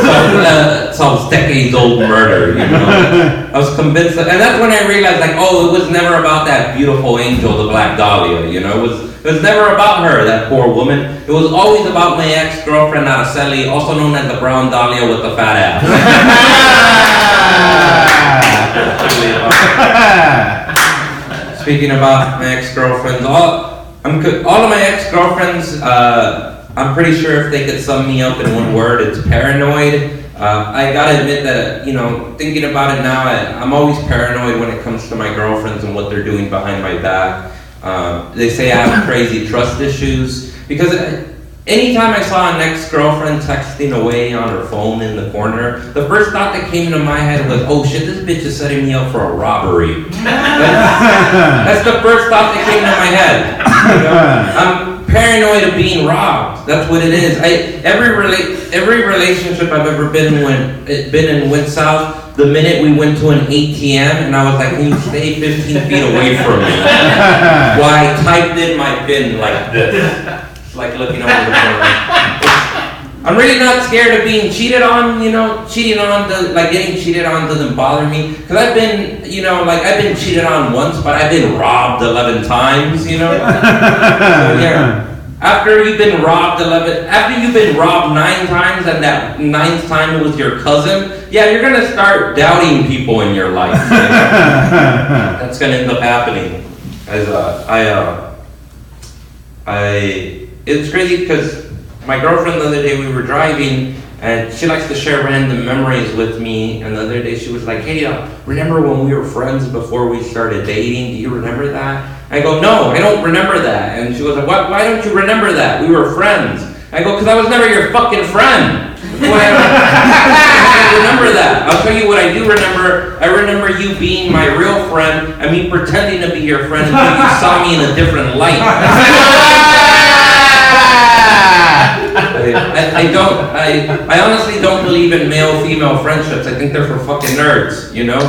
solves, uh, solves decades-old murder." You know, I was convinced, that, and that's when I realized, like, oh, it was never about that beautiful angel, the Black Dahlia. You know, it was. It was never about her, that poor woman. It was always about my ex-girlfriend, Araceli, also known as the brown dahlia with the fat ass. Speaking about my ex-girlfriends, all, I'm, all of my ex-girlfriends, uh, I'm pretty sure if they could sum me up in one word, it's paranoid. Uh, I gotta admit that, you know, thinking about it now, I, I'm always paranoid when it comes to my girlfriends and what they're doing behind my back. Uh, they say I have crazy trust issues because anytime I saw an ex-girlfriend texting away on her phone in the corner, the first thought that came into my head was, "Oh shit, this bitch is setting me up for a robbery." That's, that's the first thought that came into my head. You know? I'm paranoid of being robbed. That's what it is. I every rela- every relationship I've ever been in went been in went south. The minute we went to an ATM and I was like, "Can you stay 15 feet away from me?" Why I typed in my PIN like this, like looking over the corner. I'm really not scared of being cheated on, you know, cheating on, does, like getting cheated on doesn't bother me. Cause I've been, you know, like I've been cheated on once, but I've been robbed 11 times, you know. So, yeah. After you've been robbed 11, after you've been robbed nine times and that ninth time it was your cousin, yeah, you're gonna start doubting people in your life. you know? That's gonna end up happening. As uh, I, uh, I, it's crazy because my girlfriend the other day we were driving and she likes to share random memories with me. And the other day she was like, "Hey, uh, remember when we were friends before we started dating? Do you remember that?" I go, "No, I don't remember that." And she goes, "Why, why don't you remember that? We were friends." I go, "Cause I was never your fucking friend." I remember that. I'll tell you what I do remember. I remember you being my real friend and me pretending to be your friend until you saw me in a different light. I, I- don't, I, I honestly don't believe in male-female friendships. I think they're for fucking nerds, you know?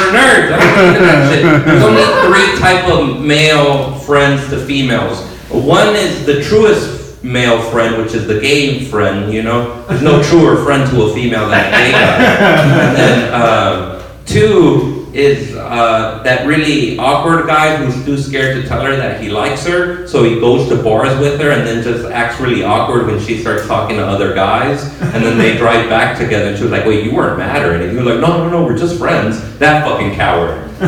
For nerds, I don't that shit. There's only three type of male friends to females. One is the truest male friend, which is the gay friend, you know? There's no truer friend to a female than a gay guy. And then, uh, two is uh, that really awkward guy who's too scared to tell her that he likes her, so he goes to bars with her and then just acts really awkward when she starts talking to other guys, and then they drive back together. And she was like, "Wait, you weren't mad or anything?" He was like, "No, no, no, we're just friends." That fucking coward. Uh,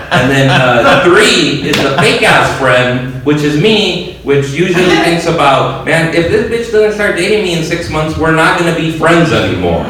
and then uh, three is the fake ass friend, which is me, which usually thinks about, man, if this bitch doesn't start dating me in six months, we're not gonna be friends anymore.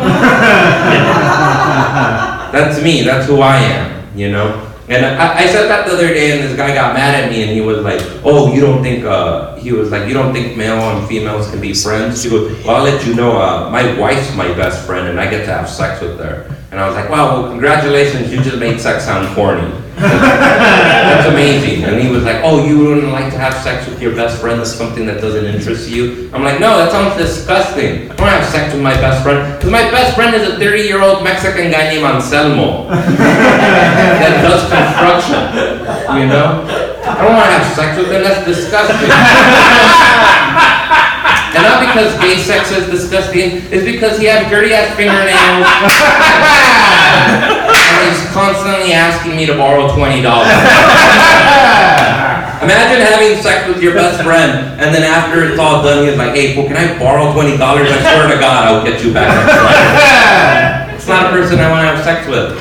That's me. That's who I am. You know. And I, I said that the other day, and this guy got mad at me, and he was like, "Oh, you don't think?" Uh, he was like, "You don't think male and females can be friends?" She goes, "Well, I'll let you know. Uh, my wife's my best friend, and I get to have sex with her." And I was like, "Wow, well, congratulations! You just made sex sound corny." That's amazing. And he was like, "Oh, you wouldn't like to have sex with your best friend? That's something that doesn't interest you." I'm like, "No, that sounds disgusting. I don't want to have sex with my best friend because my best friend is a 30-year-old Mexican guy named Anselmo that does construction. You know, I don't want to have sex with him. That's disgusting." And not because gay sex is disgusting, it's because he has dirty ass fingernails. And he's constantly asking me to borrow twenty dollars. Imagine having sex with your best friend, and then after it's all done, he's like, "Hey, well, can I borrow twenty dollars? I swear to God, I'll get you back." It's not a person I want to have sex with.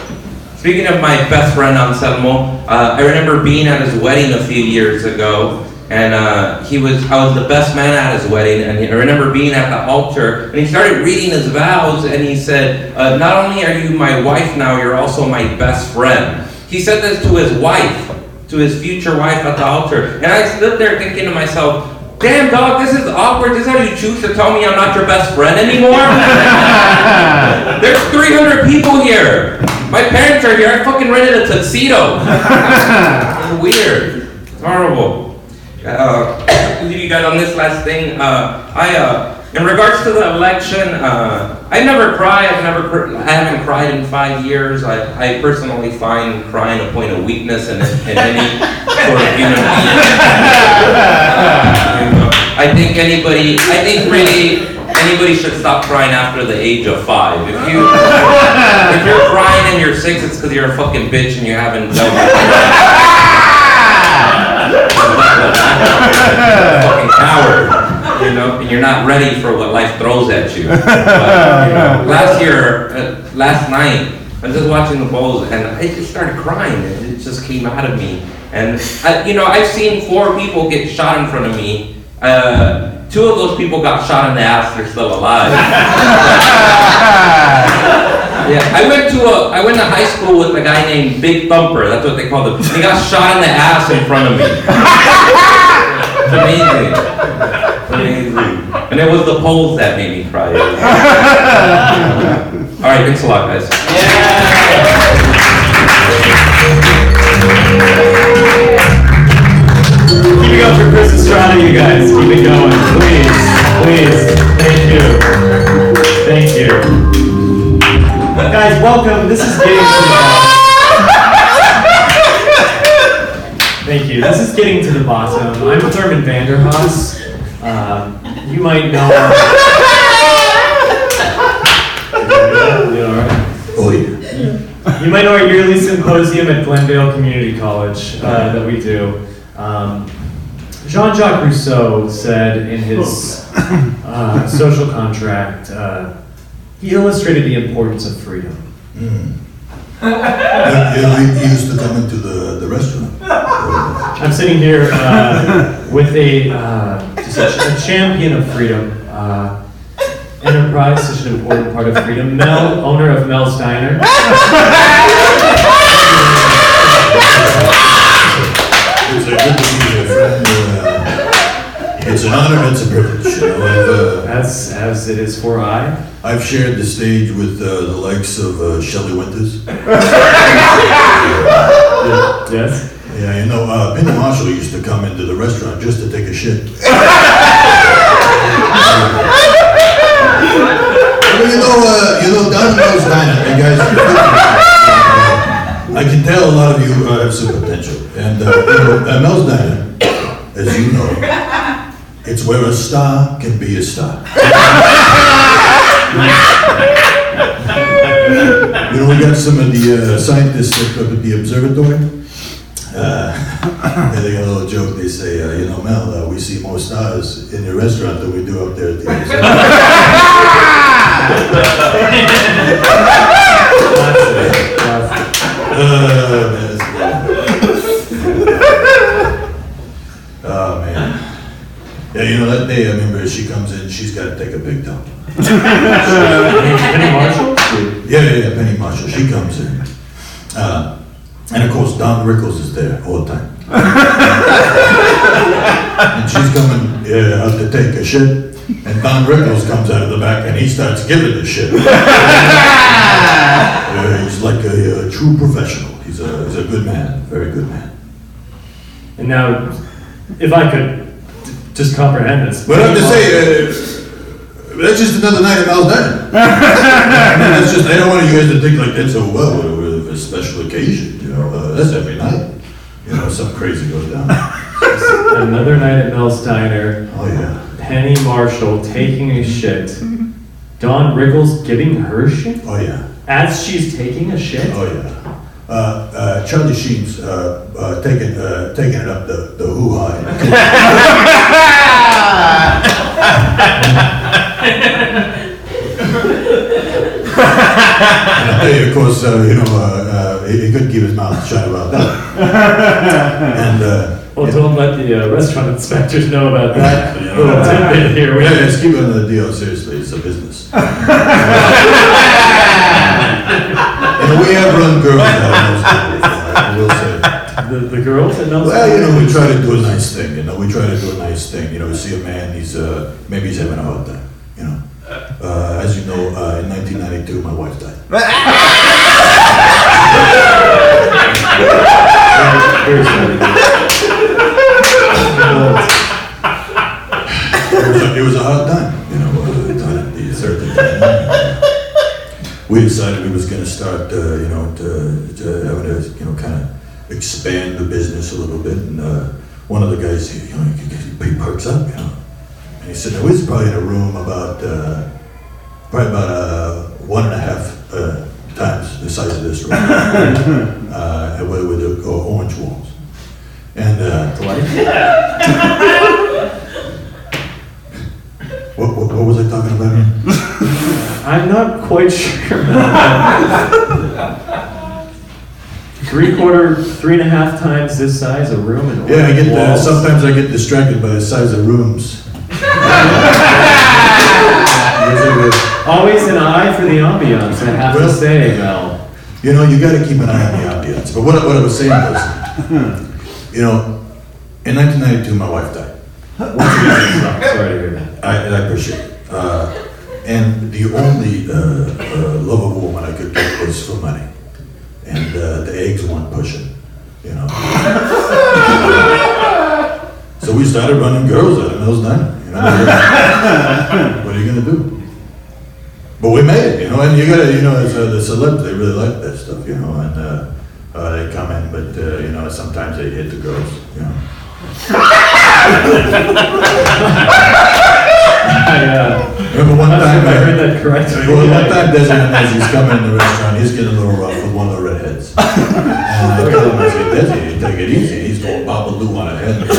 Speaking of my best friend Anselmo, uh, I remember being at his wedding a few years ago, and uh, he was I was the best man at his wedding, and I remember being at the altar, and he started reading his vows, and he said, uh, "Not only are you my wife now, you're also my best friend." He said this to his wife, to his future wife at the altar, and I stood there thinking to myself. Damn dog, this is awkward. This is how you choose to tell me I'm not your best friend anymore? There's 300 people here. My parents are here. I fucking rented a tuxedo. Weird. It's horrible. Uh, leave you guys on this last thing. Uh, I, uh, in regards to the election, uh, I never cry. I've never, cr- I haven't cried in five years. I, I personally find crying a point of weakness in, in any sort of human being. Know, I think anybody, I think really anybody should stop crying after the age of five. If you, if you're crying and you're six, it's because you're a fucking bitch and you haven't it. fucking coward, you know, and you're not ready for what life throws at you. But, you know, last year, uh, last night, I was just watching the polls and I just started crying. It it just came out of me. And, I, you know, I've seen four people get shot in front of me. Uh, two of those people got shot in the ass, they're still alive. Yeah, I went to a, I went to high school with a guy named Big Thumper. That's what they called him. He got shot in the ass in front of me. It's amazing. Amazing. And it was the polls that made me cry. All right, thanks a lot, guys. Keep symposium at Glendale Community College uh, that we do. Um, Jean-Jacques Rousseau said in his uh, social contract, uh, he illustrated the importance of freedom. Mm. Yeah, yeah, he he used to come into the, the restaurant. I'm sitting here uh, with a, uh, a, a champion of freedom. Uh, enterprise, such an important part of freedom. Mel, owner of Mel's Diner. It's a good to meet you, friend. Uh, It's an honor and it's a privilege, you know. I've, uh, As, as it is for I. I've shared the stage with uh, the likes of uh, Shelley Winters. Yes? Yeah, you know, uh, Penny Marshall used to come into the restaurant just to take a shit. Well, you know, uh, you know, Don Mel's Diner, you guys, I can tell a lot of you uh, have some potential. And, uh, you know, uh, Mel's Diner, as you know, it's where a star can be a star. You know, we got some of the uh, scientists up at the observatory. Uh, and they got a little joke. They say, uh, you know, Mel, uh, we see more stars in your restaurant than we do up there at the observatory. Uh, man, Oh, man. Yeah, you know, that day, I remember she comes in, she's got to take a big dump. Penny Marshall? Yeah, yeah, yeah, Penny Marshall, she comes in. Uh, and of course, Don Rickles is there all the time. and she's coming uh, out to take a shit, and Don Rickles comes out of the back and he starts giving the shit. Uh, he's like a, a true professional. He's a, he's a good man, very good man. And now, if I could d- just comprehend this. But I'm just saying, uh, that's just another night at Mal's Diner. That's just, I don't want you guys to think like that's a, well, we're- we're a special occasion, you know, uh, that's every night. You know, something crazy goes down. Another night at Mel's Diner. Oh, yeah. Penny Marshall taking a shit. Don Rickles giving her shit? Oh, yeah. As she's taking a shit? Oh, yeah. Uh, uh, Charlie Sheen's, uh, uh, taking, uh, taking it up the, the hoo-ha. And I tell you, of course, uh, you know, uh, uh, he, he couldn't keep his mouth shut about that. And, uh, Well, don't let the uh, restaurant inspectors know about that little tidbit here. We- Yeah, let's keep it on the deal, seriously, it's a business. And we have run girls out, I will say. The, the girls at Mel's Well, you know, we try to do a nice thing, you know, we try to do a nice thing, you know, we see a man, he's, uh, maybe he's having a hard time, you know. Uh, as you know, uh, in nineteen ninety-two, my wife died. Very sorry. It was, a, it was a hard time, you know, uh, time, the certain time. We decided we was gonna start, uh, you know, to, to having to, you know, kind of expand the business a little bit, and, uh, one of the guys, he, you know, he, he perks up, you know. And he said, "Now we was probably in a room about, uh, probably about, uh, one and a half, uh, times the size of this room. Uh, with, with the uh, orange walls. And, uh, what, what, what was I talking about? I'm not quite sure. Three quarter, three and a half times this size, a room and Yeah, I get, walls. sometimes I get distracted by the size of rooms. Those are good. Always an eye for the ambiance, I have to Well- say, Mel. You know, you gotta keep an eye on the ambiance. But what, what I was saying was, you know, in 1992, my wife died. Sorry to hear that. I, I appreciate it. Uh, and the only uh, uh, of woman I could get was for money. And uh, the eggs weren't pushing, you know. so we started running girls out of Mills Diner, you know. what are you gonna do? But we made it, you know, and you gotta, you know, as uh, the celebs, they really like that stuff, you know, and uh, uh, they come in, but, uh, you know, sometimes they hit the girls, you know. I, uh, Remember one I'm not sure time, I heard that correctly. Well, one time Desi, as he's coming in the restaurant, he's getting a little rough with one of the redheads. And I told him, I said, Desi, you take it easy, he's going babaloo on her head.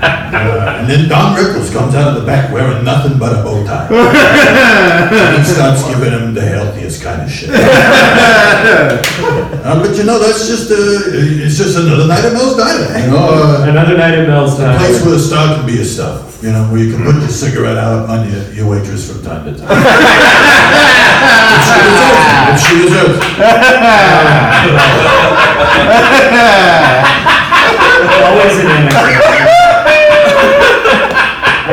Uh, And then Don Rickles comes out of the back wearing nothing but a bow tie. And he starts giving him the healthiest kind of shit. Uh, But you know, that's just, a, it's just another night at Mel's Diner, you know? uh, Another night at Mel's a place where a star can be a star, you know, where you can put your cigarette out on your, your waitress from time to time. If she deserves it. If she deserves it. Always an amateur.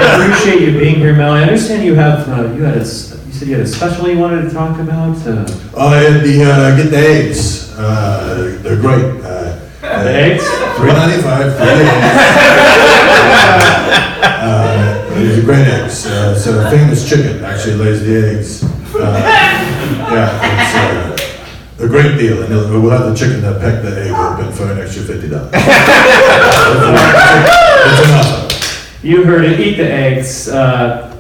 I appreciate you being here, Mel. I understand you have, uh, you had a, s- you said you had a special you wanted to talk about, uh, I had the, uh, get the eggs, uh, they're great. Uh, the eggs? Three ninety-five, three eggs. Uh, These are great eggs. Uh, It's a famous chicken, actually lays the eggs. Uh, Yeah, it's uh, a great deal, and they'll- we'll have the chicken that pecked the egg open for an extra fifty dollars. It's enough. You heard it, eat the eggs, uh,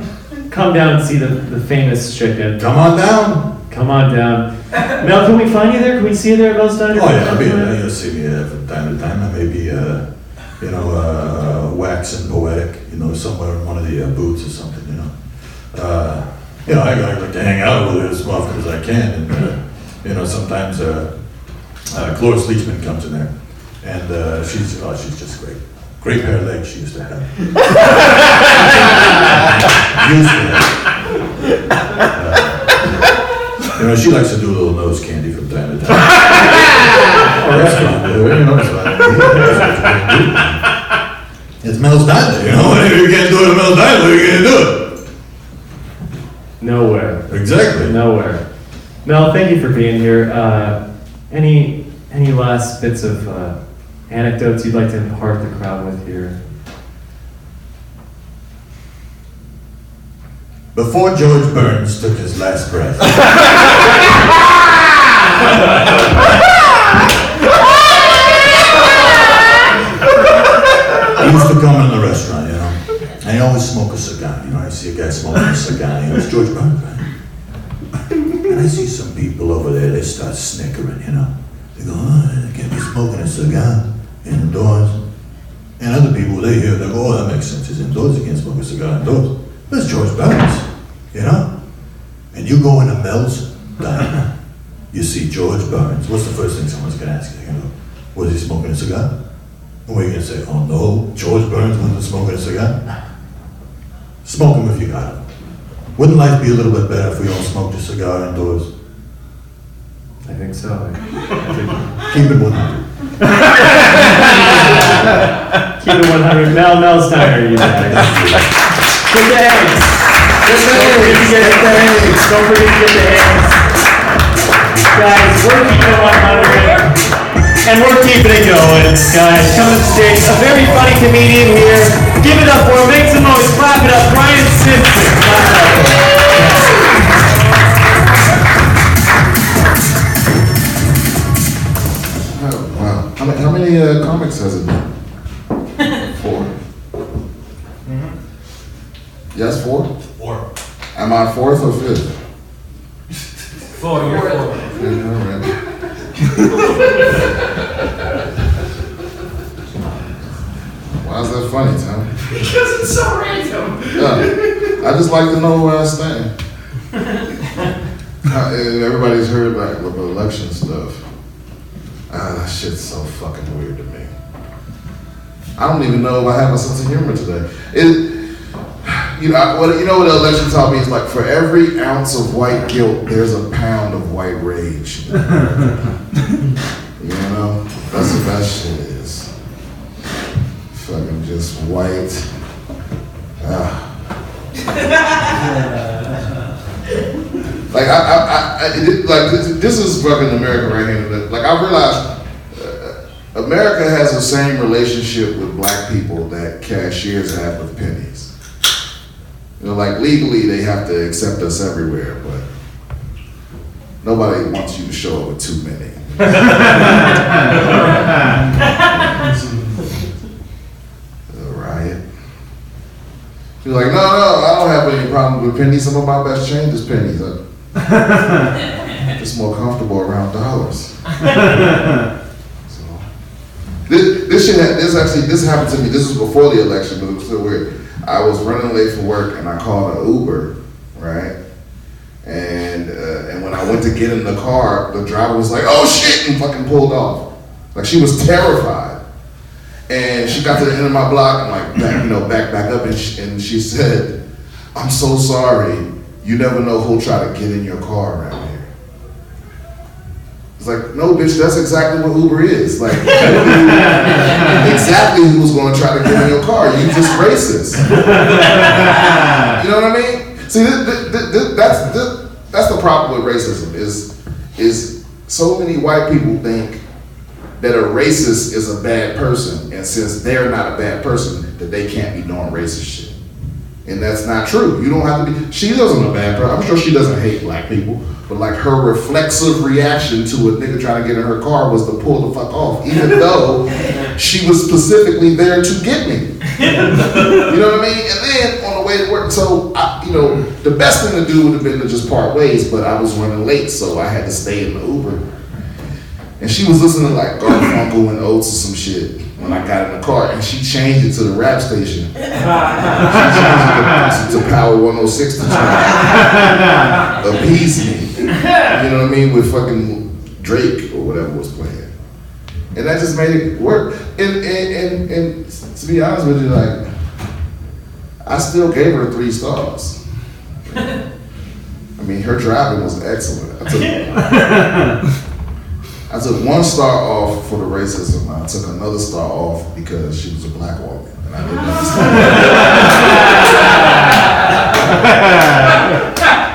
come down and see the, the famous chicken. Come on down. Come on down. Mel, can we find you there? Can we see you there at Mel's Diner? Oh, yeah, I'll be, uh, you'll see me uh, from time to time. I may be, uh, you know, uh, waxing poetic, you know, somewhere in one of the uh, booths or something, you know. Uh, you know, I, I like to hang out with her as often as I can, and, uh, you know, sometimes, uh, uh, Cloris Leachman comes in there, and, uh, she's, oh, she's just great. Great pair of legs she used to have. Used to have. Uh, You know, she likes to do a little nose candy from time to time. Oh, that's fine, you know, it's fine. It's Mel's Diner, you know, if you can't do it at Mel's Diner, where are you gonna do it. Nowhere. Exactly. Nowhere. Mel, thank you for being here. Uh, any any last bits of uh, anecdotes you'd like to impart the crowd with here? Before George Burns took his last breath. He used to come in the restaurant, you know, and he always smoke a cigar, you know, I see a guy smoking a cigar, you know, it's George Burns, right? And I see some people over there, they start snickering, you know. They go, oh, they can't be smoking a cigar indoors. And other people, they hear, they go, oh, that makes sense, he's indoors, he can't smoke a cigar indoors. That's George Burns, you know? And you go into Mel's Diner, you see George Burns, what's the first thing someone's gonna ask you? You know, was he smoking a cigar? And are you gonna say? Oh no, George Burns wasn't smoking a cigar? Smoke him if you got him. Wouldn't life be a little bit better if we all smoked a cigar indoors? I think so. I think, Keep it 100. Keep it 100. Mel, Mel's Diner, you guys. Get the eggs. Don't forget to get the eggs. Don't forget to get the eggs. Guys, we're keeping it 100. And we're keeping it going, guys. Come to stage. A very funny comedian here. Give it up for him. Make some noise. Clap it up. Brian Simpson. Clap it up. How many, how many uh, comics has it been? Four. Yes, four? Four. Am I fourth or fifth? Four, you're four. Yeah, all right. Why is that funny, Tom? Because it's so random. Yeah, I just like to know where I stand. Uh, everybody's heard about, with the election stuff. Ah, that shit's so fucking weird to me. I don't even know if I have a sense of humor today. It, you know, I- what, you know what the election taught me is like for every ounce of white guilt, there's a pound of white rage. you know, that's what that shit is. Fucking just white. Ah. like I, I, I, like this, this is fucking America right here. Like I realized. uh, America has the same relationship with black people that cashiers have with pennies. You know, like legally they have to accept us everywhere, but nobody wants you to show up with too many. Riot. You're like, no, no, I don't have any problem with pennies. Some of my best change is pennies. I- It's more comfortable around dollars. So, this, this shit, had- this actually, this happened to me. This was before the election, but it was still weird. I was running late for work and I called an Uber, right? And uh, and when I went to get in the car, the driver was like, "Oh shit!" and fucking pulled off. Like she was terrified. And she got to the end of my block and like back, you know, back back up, and she, and she said, "I'm so sorry. You never know who'll try to get in your car around here." It's like, no, bitch, that's exactly what Uber is. Like, exactly who's going to try to get in your car. You just racist. you know what I mean? See, this, this, this, that's that's the problem with racism is is so many white people think that a racist is a bad person, and since they're not a bad person, that they can't be doing racist shit. And that's not true. You don't have to be. She doesn't a bad person. I'm sure she doesn't hate black people, but like her reflexive reaction to a nigga trying to get in her car was to pull the fuck off, even though she was specifically there to get me. You know what I mean? And then on the way to work, so I, you know, the best thing to do would have been to just part ways, but I was running late, so I had to stay in the Uber. And she was listening to like Garfunkel and Oates or some shit when I got in the car, and she changed it to the rap station. She changed it to, to Power 106 to try to appease me. You know what I mean? With fucking Drake or whatever was playing. And that just made it work. And, and, and, and to be honest with you, like, I still gave her three stars. I mean, her driving was excellent. I took, one star off for the racism. And I took another star off because she was a black woman. And I didn't understand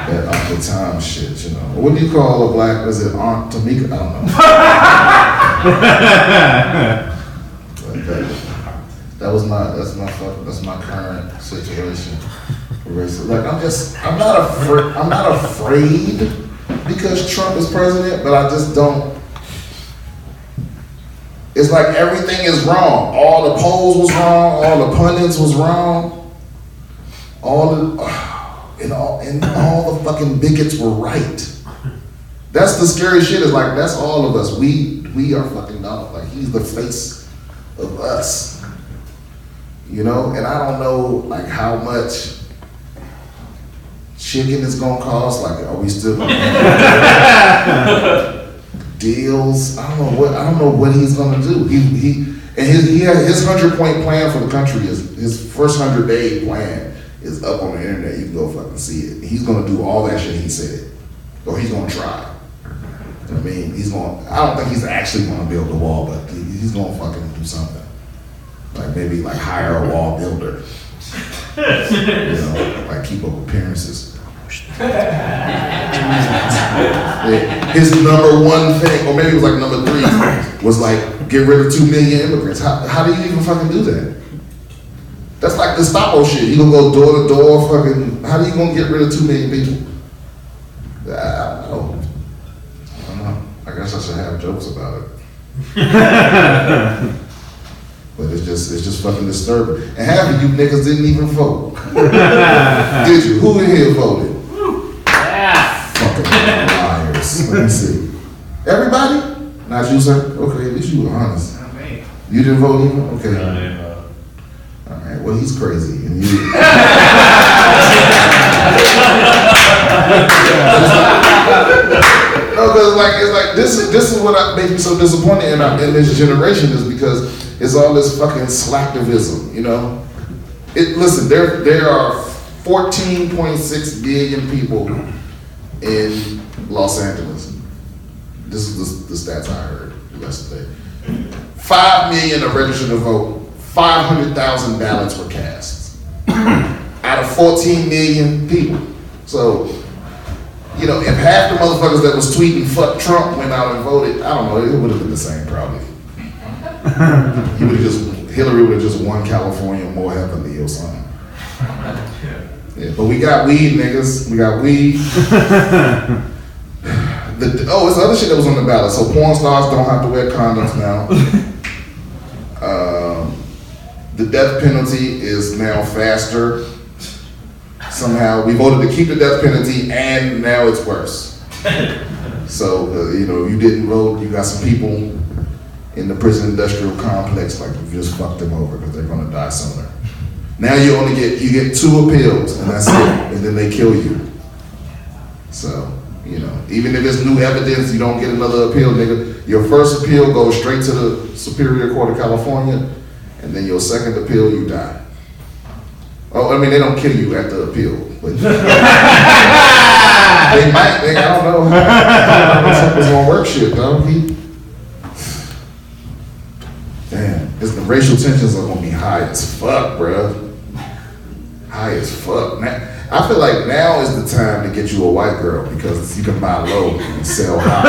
that Uncle Tom shit, you know. What do you call a black, is it Aunt Tamika? I don't know. That, that was my, that's my, that's my current situation. Like, I'm just, I'm not afraid, I'm not afraid because Trump is president, but I just don't, it's like everything is wrong. All the polls was wrong. All the pundits was wrong. All the and all and all the fucking bigots were right. That's the scary shit. Is like that's all of us. We we are fucking dumb. Like he's the face of us. You know, and I don't know like how much chicken is gonna cost. Like, are we still gonna deals. I don't know what I don't know what he's gonna do. He he and his he has his hundred point plan for the country is his first hundred day plan is up on the internet. You can go fucking see it. He's gonna do all that shit he said, or he's try. You know what I mean, he's gonna. I don't think he's actually gonna build the wall, but he- he's gonna fucking do something. Like maybe like hire a wall builder. you know, like keep up appearances. His number one thing, or maybe it was like number three, was like get rid of two million immigrants. How, how do you even fucking do that? That's like the Gestapo shit. You gonna go door to door, fucking. How do you gonna get rid of two million people? I don't know. I don't know. I guess I should have jokes about it. But it's just it's just fucking disturbing. And half of you niggas didn't even vote. Did you? Who in here voted? Fucking liars. Let me see. Everybody? Not you, sir? Okay, at least you were honest. You didn't vote either? Okay. No, I didn't. All right, well, he's crazy. And you. No, because like it's like this is this is what I, makes me so disappointed in, our, in this generation is because it's all this fucking slacktivism, you know. It listen, there there are fourteen point six billion people in Los Angeles. This is the, the stats I heard yesterday. Five million are registered to vote. Five hundred thousand ballots were cast out of fourteen million people. So, you know, if half the motherfuckers that was tweeting "fuck Trump" went out and voted, I don't know, it would have been the same probably. he would have just Hillary would have just won California more heavily or something. Yeah, but we got weed, niggas. We got weed. The, oh, it's other shit that was on the ballot. So porn stars don't have to wear condoms now. um, the death penalty is now faster. Somehow we voted to keep the death penalty, and now it's worse. So uh, you know, you didn't vote. You got some people in the prison industrial complex like you just fucked them over because they're gonna die sooner. Now you only get you get two appeals, and that's it, and then they kill you. So. You know, even if it's new evidence, you don't get another appeal, nigga. Your first appeal goes straight to the Superior Court of California, and then your second appeal, you die. Oh, I mean, they don't kill you at the appeal, but they might. Nigga, I don't know. How gonna work shit, though. He, damn, it's the racial tensions are gonna be high as fuck, bruh. High as fuck. Now, I feel like now is the time to get you a white girl because you can buy low and sell high.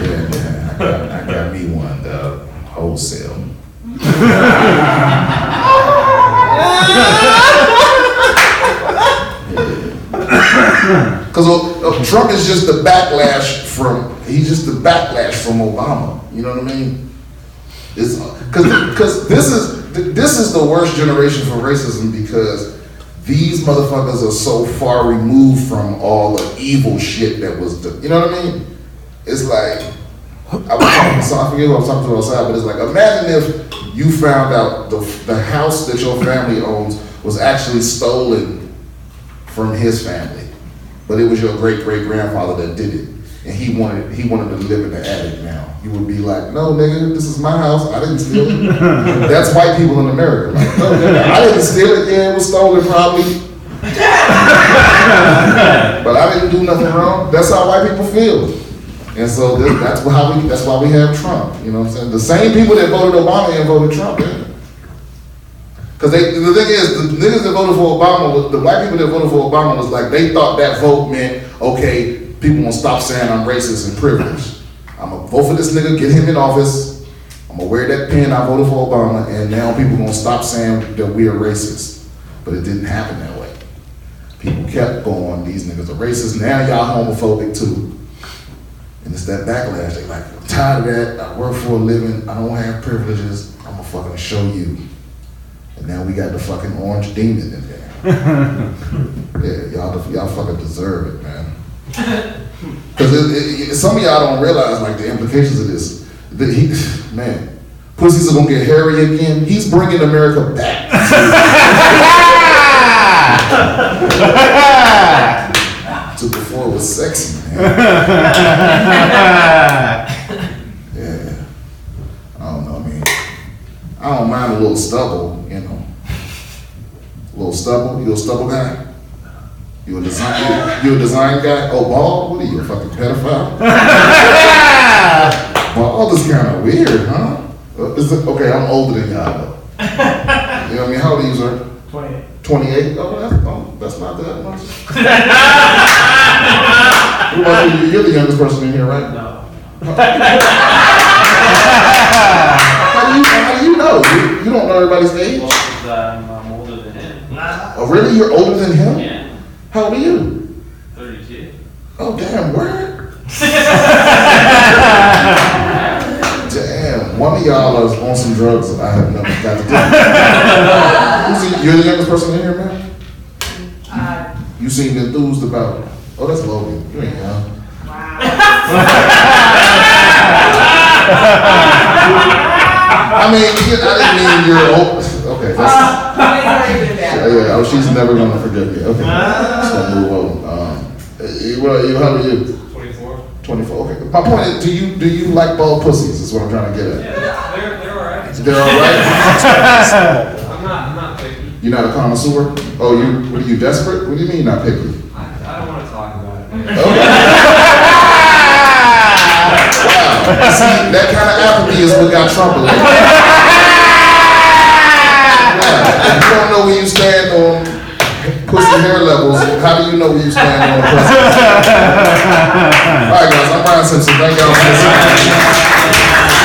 yeah, man, I got, I got me one, dog. Wholesale. Because uh, Trump is just the backlash from, he's just the backlash from Obama. You know what I mean? It's because because this is this is the worst generation for racism because these motherfuckers are so far removed from all the evil shit that was the, you know what I mean? It's like I was talking, so I forget who I was talking to outside, but it's like imagine if you found out the the house that your family owns was actually stolen from his family, but it was your great great grandfather that did it, and he wanted he wanted to live in the attic now. You would be like, no, nigga, this is my house. I didn't steal it. That's white people in America. Like, no, nigga, I didn't steal it. Yeah, it was stolen probably. but I didn't do nothing wrong. That's how white people feel. And so this, that's how we. That's why we have Trump. You know what I'm saying? The same people that voted Obama and voted Trump. Because they, the thing is, the niggas that voted for Obama, the white people that voted for Obama was like they thought that vote meant okay, people gonna stop saying I'm racist and privileged. I'm gonna vote for this nigga, get him in office. I'm gonna wear that pin. I voted for Obama, and now people gonna stop saying that we are racist. But it didn't happen that way. People kept going. These niggas are racist. Now y'all homophobic too. And it's that backlash. They like, I'm tired of that. I work for a living. I don't have privileges. I'm gonna fucking show you. And now we got the fucking orange demon in there. yeah, y'all, y'all fucking deserve it, man. Because some of y'all don't realize like the implications of this. That he, man, pussies are gonna get hairy again. He's bringing America back. to before it was sexy, man. yeah. I don't know, I mean, I don't mind a little stubble, you know. A little stubble. You a stubble guy? You a design? You, you a design guy? Oh, bald? What are you, a fucking pedophile? bald is kind of weird, huh? Uh, Is it, okay, I'm older than y'all. You know what I mean? How old are you, sir? 28. 28? Oh, that's, oh, that's not that much. you? You're the youngest person in here, right? No. How do you, how do you know? You, you don't know everybody's age? I'm, Oh, really? You're older than him? Yeah, How old are you? 32. Oh, damn, word? Damn, one of y'all is on some drugs that I have never got to do. Who's the- You're the youngest person in here, man? You seem enthused about, oh, that's Logan. You ain't young. Wow. I mean, I didn't mean you're old. Okay, that's. Uh, Yeah, yeah, oh, she's never gonna forgive me. Okay, So move on. Um, eh, you, what, you, how old are you? Twenty-four. Twenty-four. Okay, My point is, do you do you like bald pussies? Is what I'm trying to get at. Yeah, They're, they're alright. They're all right. I'm not, I'm not picky. You're not a connoisseur. Oh, you what are you desperate? What do you mean not picky? I, I don't want to talk about it. Wow. See, that kind of apathy is what got Trump elected. Yeah. If you don't know where you stand on pussy hair levels, how do you know where you stand on pussy? All right, guys, I'm Brian Simpson. Thank y'all for listening.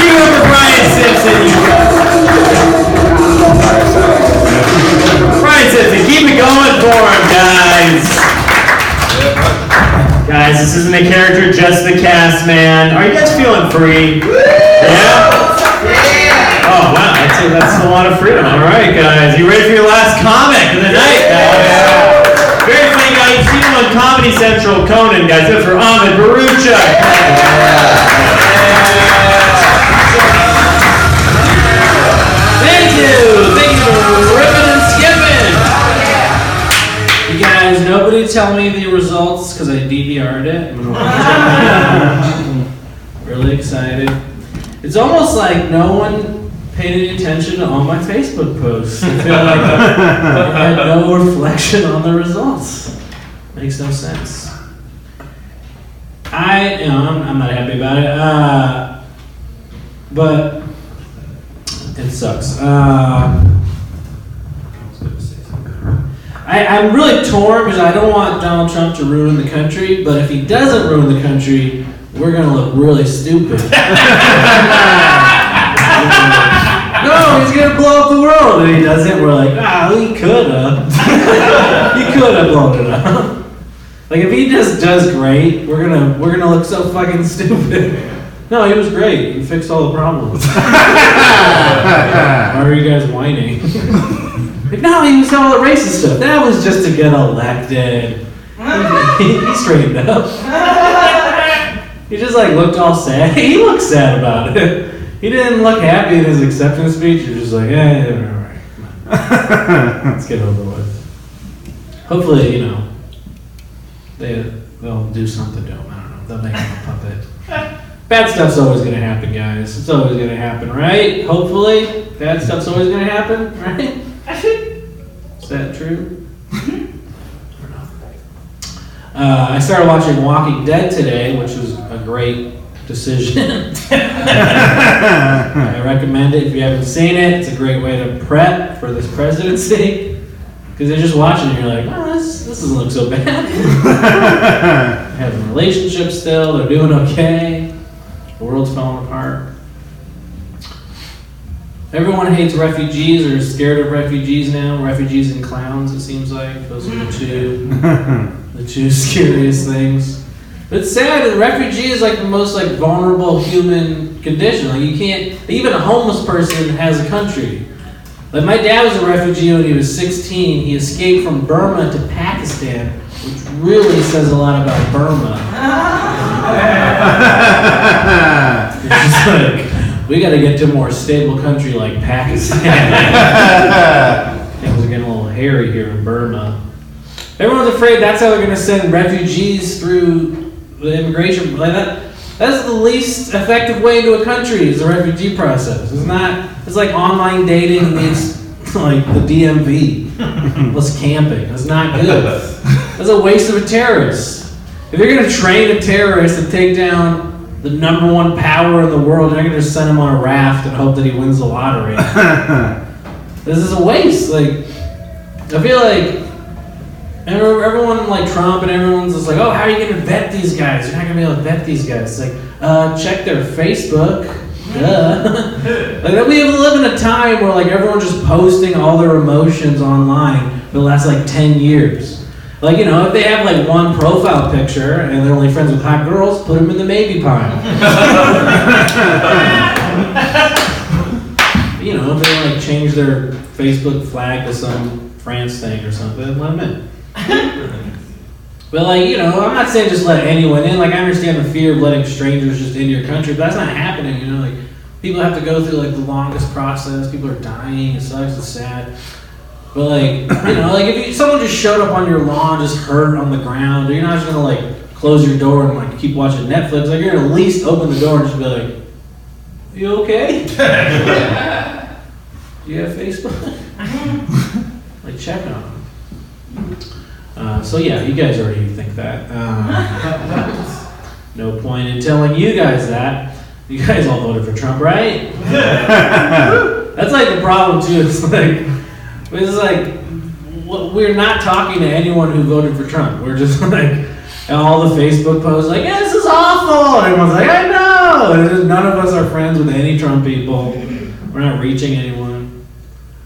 Give it up for Brian Simpson, you guys. Brian Simpson, keep it going for him, guys. Guys, this isn't a character, just the cast, man. Are you guys feeling free? Yeah? That's a, that's a lot of freedom. All right, guys. You ready for your last comic of the night, guys? Very funny guy. You've seen him on Comedy Central, Conan, guys. Good for Ahmed Bharoocha. Thank you. Thank you for ripping and skipping. You guys, nobody tell me the results because I DVR'd it. really excited. It's almost like no one paid any attention to all my Facebook posts. I feel like I had no reflection on the results. Makes no sense. I, you know, I'm, I'm not happy about it. Uh, but it sucks. Uh, I, I'm really torn because I don't want Donald Trump to ruin the country, but if he doesn't ruin the country, we're gonna look really stupid. no, he's gonna blow up the world, and he doesn't. We're like, ah, he coulda. he coulda blown it up. Like if he just does great, we're gonna we're gonna look so fucking stupid. No, he was great. He fixed all the problems. Why are you guys whining? like, no, he was doing all the racist stuff. That was just to get elected. he, he straightened up. He just like looked all sad. He looked sad about it. He didn't look happy in his acceptance speech. He was just like, eh, all right, come on. let's get over with. Hopefully, you know, they they'll do something to him. I don't know. They'll make him a puppet. Bad stuff's always gonna happen, guys. It's always gonna happen, right? Hopefully, bad stuff's always gonna happen, right? Is that true? Uh, I started watching Walking Dead today, which was a great decision. I recommend it if you haven't seen it. It's a great way to prep for this presidency. Because you're just watching and you're like, oh, this, this doesn't look so bad. Having relationships still, they're doing okay. The world's falling apart. Everyone hates refugees or is scared of refugees now. Refugees and clowns, it seems like. Those are the two the two scariest things. But it's sad that refugee is like the most like vulnerable human condition. Like you can't even a homeless person has a country. Like my dad was a refugee when he was 16. He escaped from Burma to Pakistan, which really says a lot about Burma. It's like, we got to get to a more stable country like Pakistan. Things are getting a little hairy here in Burma. Everyone's afraid that's how they're going to send refugees through immigration. Like that, that's the least effective way into a country is the refugee process. It's not. It's like online dating meets like the DMV. Plus camping. That's not good. That's a waste of a terrorist. If you're going to train a terrorist to take down the number one power in the world, you're not going to just send him on a raft and hope that he wins the lottery. this is a waste. Like, I feel like every- everyone like Trump and everyone's just like, oh, how are you going to vet these guys? You're not going to be able to vet these guys. It's like, uh, check their Facebook. Duh. like we live in a time where like everyone's just posting all their emotions online for the last like ten years. Like you know, if they have like one profile picture and they're only friends with hot girls, put them in the maybe pile. you know, if they like change their Facebook flag to some France thing or something, let them in. But like, you know, I'm not saying just let anyone in. Like I understand the fear of letting strangers just into your country, but that's not happening, you know, like people have to go through like the longest process, people are dying, it sucks, it's sad. But like, you know, like if you, someone just showed up on your lawn, just hurt on the ground, you're not just gonna like close your door and like keep watching Netflix. Like you're gonna at least open the door and just be like, "You okay? Do you have Facebook?" like check on them. Uh, so yeah, you guys already think that. Um, no point in telling you guys that. You guys all voted for Trump, right? That's like the problem too. It's like it's like we're not talking to anyone who voted for Trump. We're just like all the Facebook posts like, yeah, "This is awful," and everyone's like, "I know." And none of us are friends with any Trump people. We're not reaching anyone.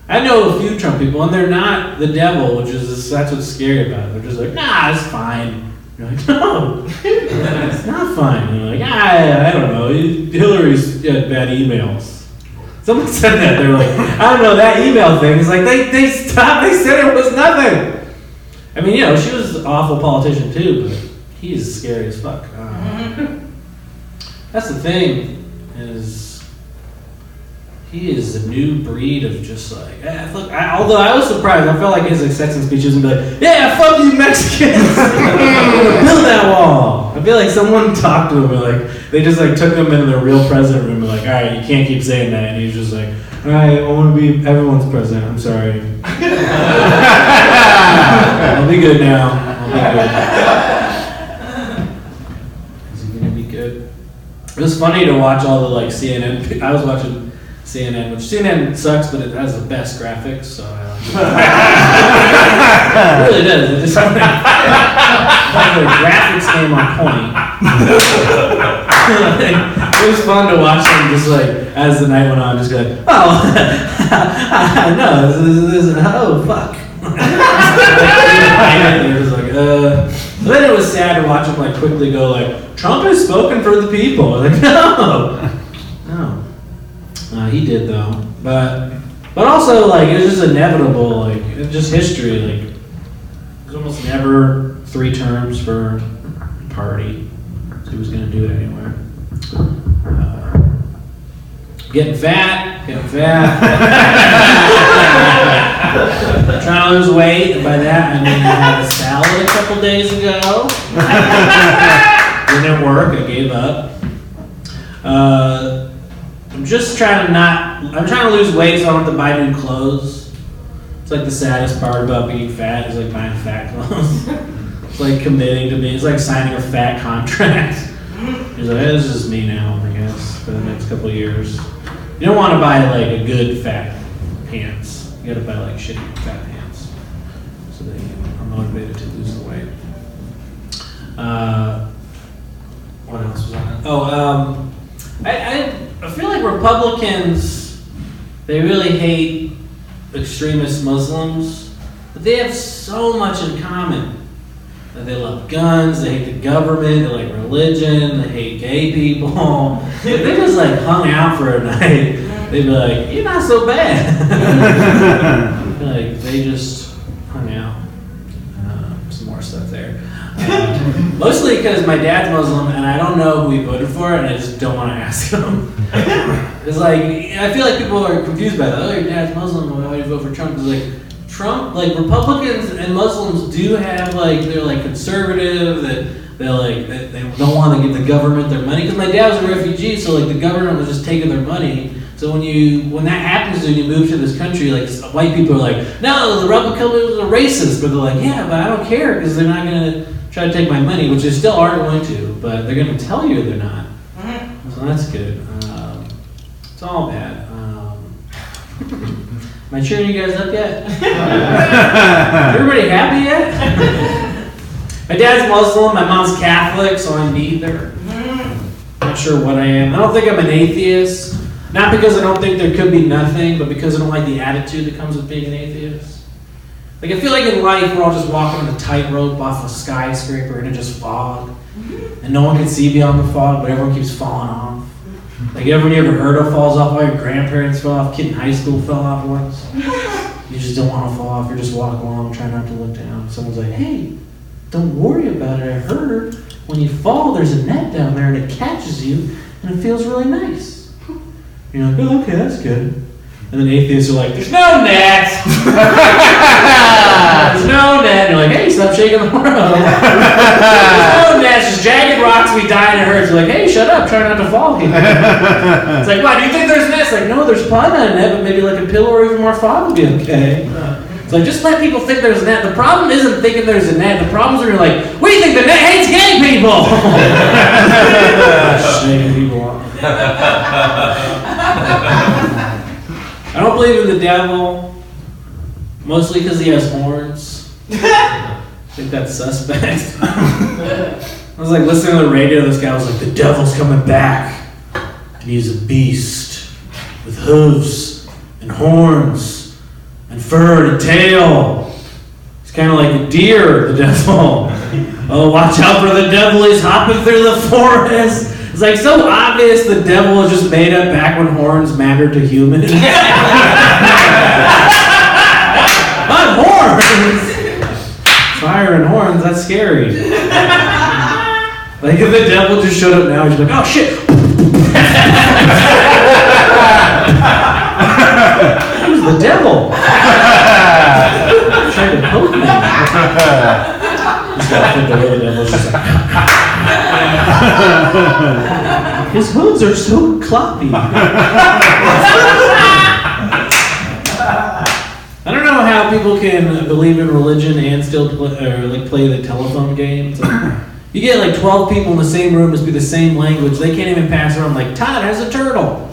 I know a few Trump people, and they're not the devil, which is that's what's scary about it. They're just like, "Nah, it's fine." You're like, "No, it's not fine." And you're like, "I, I don't know. Hillary's had bad emails." Someone said that. They're like, I don't know, that email thing. It's like, they, they stopped. They said it was nothing. I mean, you know, she was an awful politician too, but he's scary as fuck. Uh, that's the thing, is he is a new breed of just like, eh, fuck. I, although I was surprised, I felt like his acceptance speech was gonna be like, yeah, fuck you Mexicans. I'm gonna build that wall. I feel like someone talked to him and like, they just like took him into the real president room and like, all right, you can't keep saying that. And he was just like, all right, I want to be everyone's president. I'm sorry. I'll be good now. I'll be good. Is he gonna be good? It was funny to watch all the like CNN. I was watching CNN, which CNN sucks, but it has the best graphics, so I like it. really does. It just like, the graphics came on point. it was fun to watch them just like as the night went on, just go, like, oh no, this is, this is oh fuck. it was like, uh. But then it was sad to watch them like quickly go like, Trump has spoken for the people. Like, no, no. Uh, he did though, but but also like it was just inevitable. Like it's just history. Like there's almost never three terms for a party. So he was gonna do it anyway. Uh, getting fat, getting fat. Trying to lose weight, and by that I mean I had a salad a couple days ago. Didn't work. I gave up. Uh, I'm just trying to not. I'm trying to lose weight so I don't have to buy new clothes. It's like the saddest part about being fat is like buying fat clothes. it's like committing to be. It's like signing a fat contract. You're like, this is me now, I guess, for the next couple years. You don't want to buy like a good fat pants. You gotta buy like shitty fat pants. So that you are motivated to lose the weight. Uh, what else was on? Oh, um, I, I, I feel like Republicans, they really hate extremist Muslims, but they have so much in common. They love guns, they hate the government, they like religion, they hate gay people. if they just like hung out for a night, they'd be like, you're not so bad. like they just mostly because my dad's Muslim and I don't know who he voted for and I just don't want to ask him. it's like, I feel like people are confused by that. Oh, your dad's Muslim, why would you vote for Trump? It's like, Trump, like Republicans and Muslims do have like, they're like conservative, that they're like, they, they don't want to give the government their money. Because my dad was a refugee, so like the government was just taking their money. So when you when that happens when you move to this country, like white people are like, no, the Republicans are racist, but they're like, yeah, but I don't care because they're not gonna try to take my money, which they still are going to, but they're gonna tell you they're not. So that's good. Um, it's all bad. Um, am I cheering you guys up yet? Everybody happy yet? my dad's Muslim, my mom's Catholic, so I'm neither. Not sure what I am. I don't think I'm an atheist. Not because I don't think there could be nothing, but because I don't like the attitude that comes with being an atheist. Like I feel like in life we're all just walking on a tightrope off a skyscraper and it just fog. Mm-hmm. And no one can see beyond the fog, but everyone keeps falling off. Like everyone you ever heard of falls off, all your grandparents fell off, kid in high school fell off once. You just don't want to fall off, you're just walking along, trying not to look down. Someone's like, hey, don't worry about it. I heard when you fall, there's a net down there and it catches you and it feels really nice. You're like, oh, okay, that's good. And then atheists are like, there's no net. there's no net. And you're like, hey, stop shaking the world. there's no net. It's just jagged rocks. We die and it hurts. You're like, hey, shut up. Try not to fall here. it's like, why do you think there's nets? It's like, no, there's probably not a net, but maybe like a pillow or even more fog would be okay. It's like, just let people think there's a net. The problem isn't thinking there's a net. The problem is when you're like, we think the net hates gay people. Shaking people off. I don't believe in the devil, mostly because he has horns. I think that's suspect. I was like listening to the radio, this guy was like, the devil's coming back. And he's a beast with hooves and horns and fur and a tail. He's kind of like a deer, the devil. Oh, watch out for the devil, he's hopping through the forest. It's like so obvious the devil was just made up back when horns mattered to humans. Not horns! Fire and horns, that's scary. Like if the devil just showed up now, he's like, oh shit! Who's the devil? Trying to poke me. Just gotta think the way the devil's just like. His hooves are so cloppy. I don't know how people can believe in religion and still play, or like play the telephone game. Like, you get like 12 people in the same room to speak the same language. They can't even pass around like Todd has a turtle.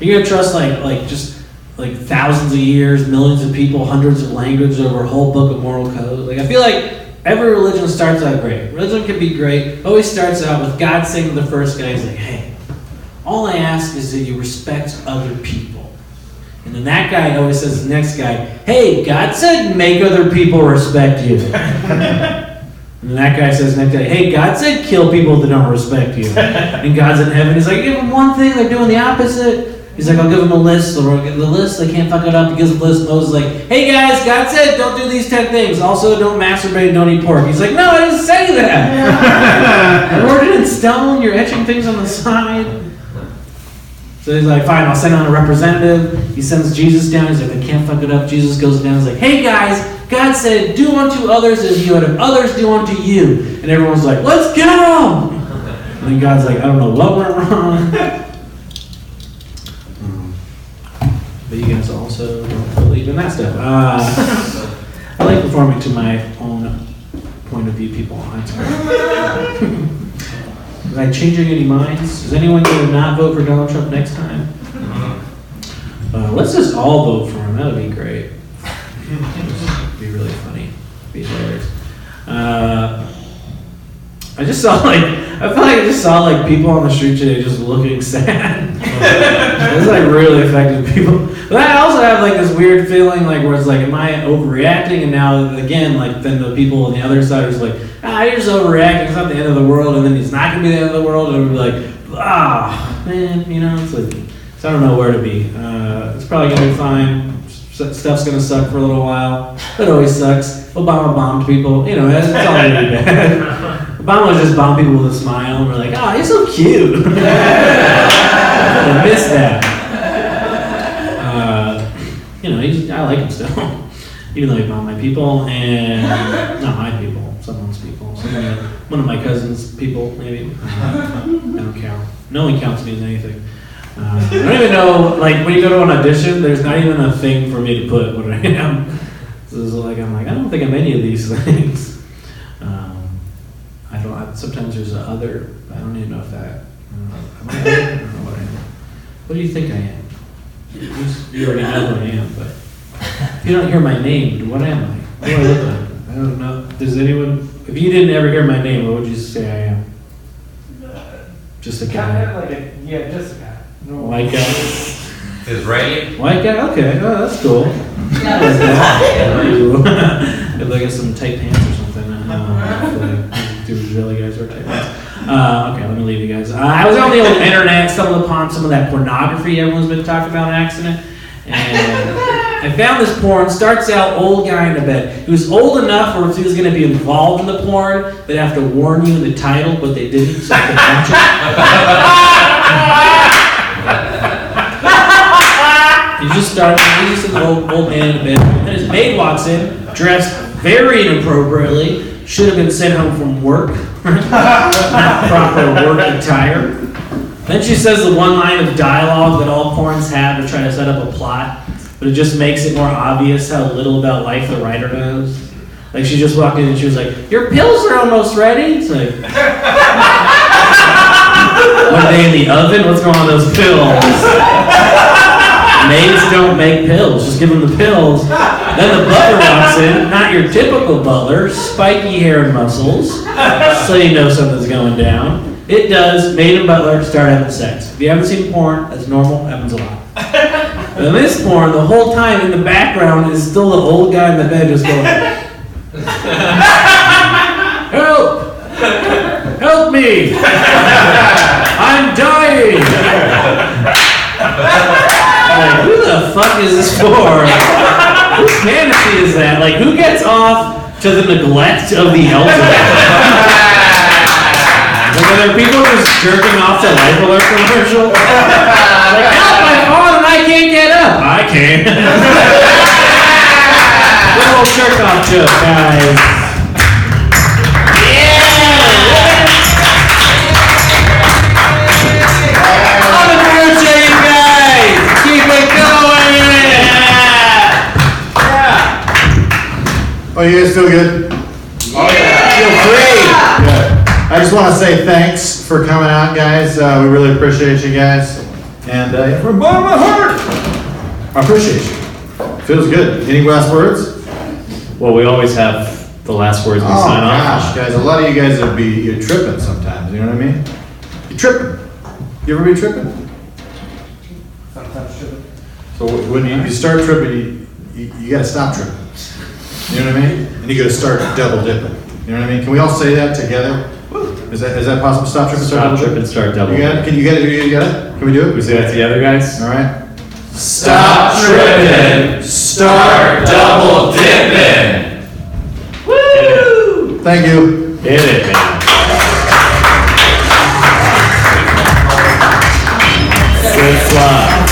You're gonna trust like like just like thousands of years, millions of people, hundreds of languages over a whole book of moral code. Like I feel like every religion starts out great. Religion can be great. Always starts out with God saying to the first guy, He's like, "Hey, all I ask is that you respect other people." And then that guy always says to the next guy, "Hey, God said make other people respect you." And that guy says next day, hey, God said kill people that don't respect you. And God's in heaven. He's like, give them one thing, they're doing the opposite. He's like, I'll give them a list. They'll get the list, they can't fuck it up. He gives them a list. Moses is like, hey guys, God said don't do these 10 things. Also, don't masturbate and don't eat pork. He's like, no, I didn't say that. I wrote it in stone. You're etching things on the side. So he's like, fine, I'll send on a representative. He sends Jesus down. He's like, I can't fuck it up. Jesus goes down. He's like, hey guys, God said, do unto others as you would have others do unto you. And everyone's like, let's go. And then God's like, I don't know what went wrong. But you guys also in that stuff. Uh, I like performing to my own point of view people. That's. Am I changing any minds? Is anyone going to not vote for Donald Trump next time? Uh, let's just all vote for him. That would be great. It'd be really funny. Be hilarious. Uh, I just saw like I feel like I just saw like people on the street today just looking sad. it's like really affected people. But I also have like this weird feeling like where it's like, am I overreacting? And now again, like then the people on the other side are just like, ah, you're just overreacting. It's not the end of the world, and then it's not gonna be the end of the world, and it'll be like, ah, man, you know, it's like, so I don't know where to be. Uh, it's probably gonna be fine. Stuff's gonna suck for a little while. It always sucks. Obama bombed people. You know, it's it's all gonna be bad. Obama was just bombed people with a smile, and we're like, oh, he's so cute. I miss that. Uh, you know, he's, I like him still, even though he bombed my people and not my people, someone's people, someone, one of my cousins' people, maybe. Uh, I don't count. No one counts me as anything. Uh, I don't even know, like, when you go to an audition, there's not even a thing for me to put what I am. So it's like, I'm like, I don't think I'm any of these things. I don't, I, sometimes there's a other, I don't even know if that, I don't know, I don't know what I am. What do you think I am? You you already know who I am, but if you don't hear my name, what am I? What do I look like? I don't know. Does anyone, if you didn't ever hear my name, what would you say I am? Just a guy. like a, yeah, just a guy. White guy. Israeli? White guy? Okay, oh, that's cool. I like that. Ooh. If I get some tight pants or something. Israeli guys wear tight. Uh, okay, let me leave you guys. Uh, I was on the old internet, stumbled upon some of that pornography everyone's been talking about on accident. And I found this porn. Starts out old guy in a bed. He was old enough where he was going to be involved in the porn, they'd have to warn you in the title, but they didn't, so I. He's just starting. He's just an old, old man in a bed. And his maid walks in, dressed very inappropriately. Should have been sent home from work. Not proper work attire. Then she says the one line of dialogue that all porns have to try to set up a plot, but it just makes it more obvious how little about life the writer knows. Like she just walked in and she was like, "Your pills are almost ready." It's like, are they in the oven? What's going on with those pills? Maids don't make pills. Just give them the pills. Then the butler walks in, not your typical butler, spiky hair and muscles, so you know something's going down. It does. Maid and butler start having sex. If you haven't seen porn, that's normal. Happens a lot. In this porn, the whole time in the background is still the old guy in the bed just going, "Help! Help me! I'm dying!" Like, who the fuck is this for? Whose fantasy is that? Like, who gets off to the neglect of the elderly? Like, are there people just jerking off to Life Alert commercial? Like, help, my fallen and I can't get up. I can. Good old jerk off joke, guys. Oh, you guys feel good? Oh, yeah. Feel free! Good. I just want to say thanks for coming out, guys. Uh, we really appreciate you guys. And uh, from the bottom of my heart, I appreciate you. Feels good. Any last words? Well, we always have the last words we Oh sign off. gosh, guys, a lot of you guys would be you're tripping sometimes. You know what I mean? You're tripping. You ever be tripping? So when you, you start tripping, you, you, you gotta stop tripping. You know what I mean? And you gotta start double dipping. You know what I mean? Can we all say that together? Is that is that possible? Stop tripping, start Stop double tripping, start double You got it? Can you get it? You got it? Can we do it? We say that together, guys? All right. Stop tripping, start double dipping. Woo! Thank you. Hit it, man. Good fly.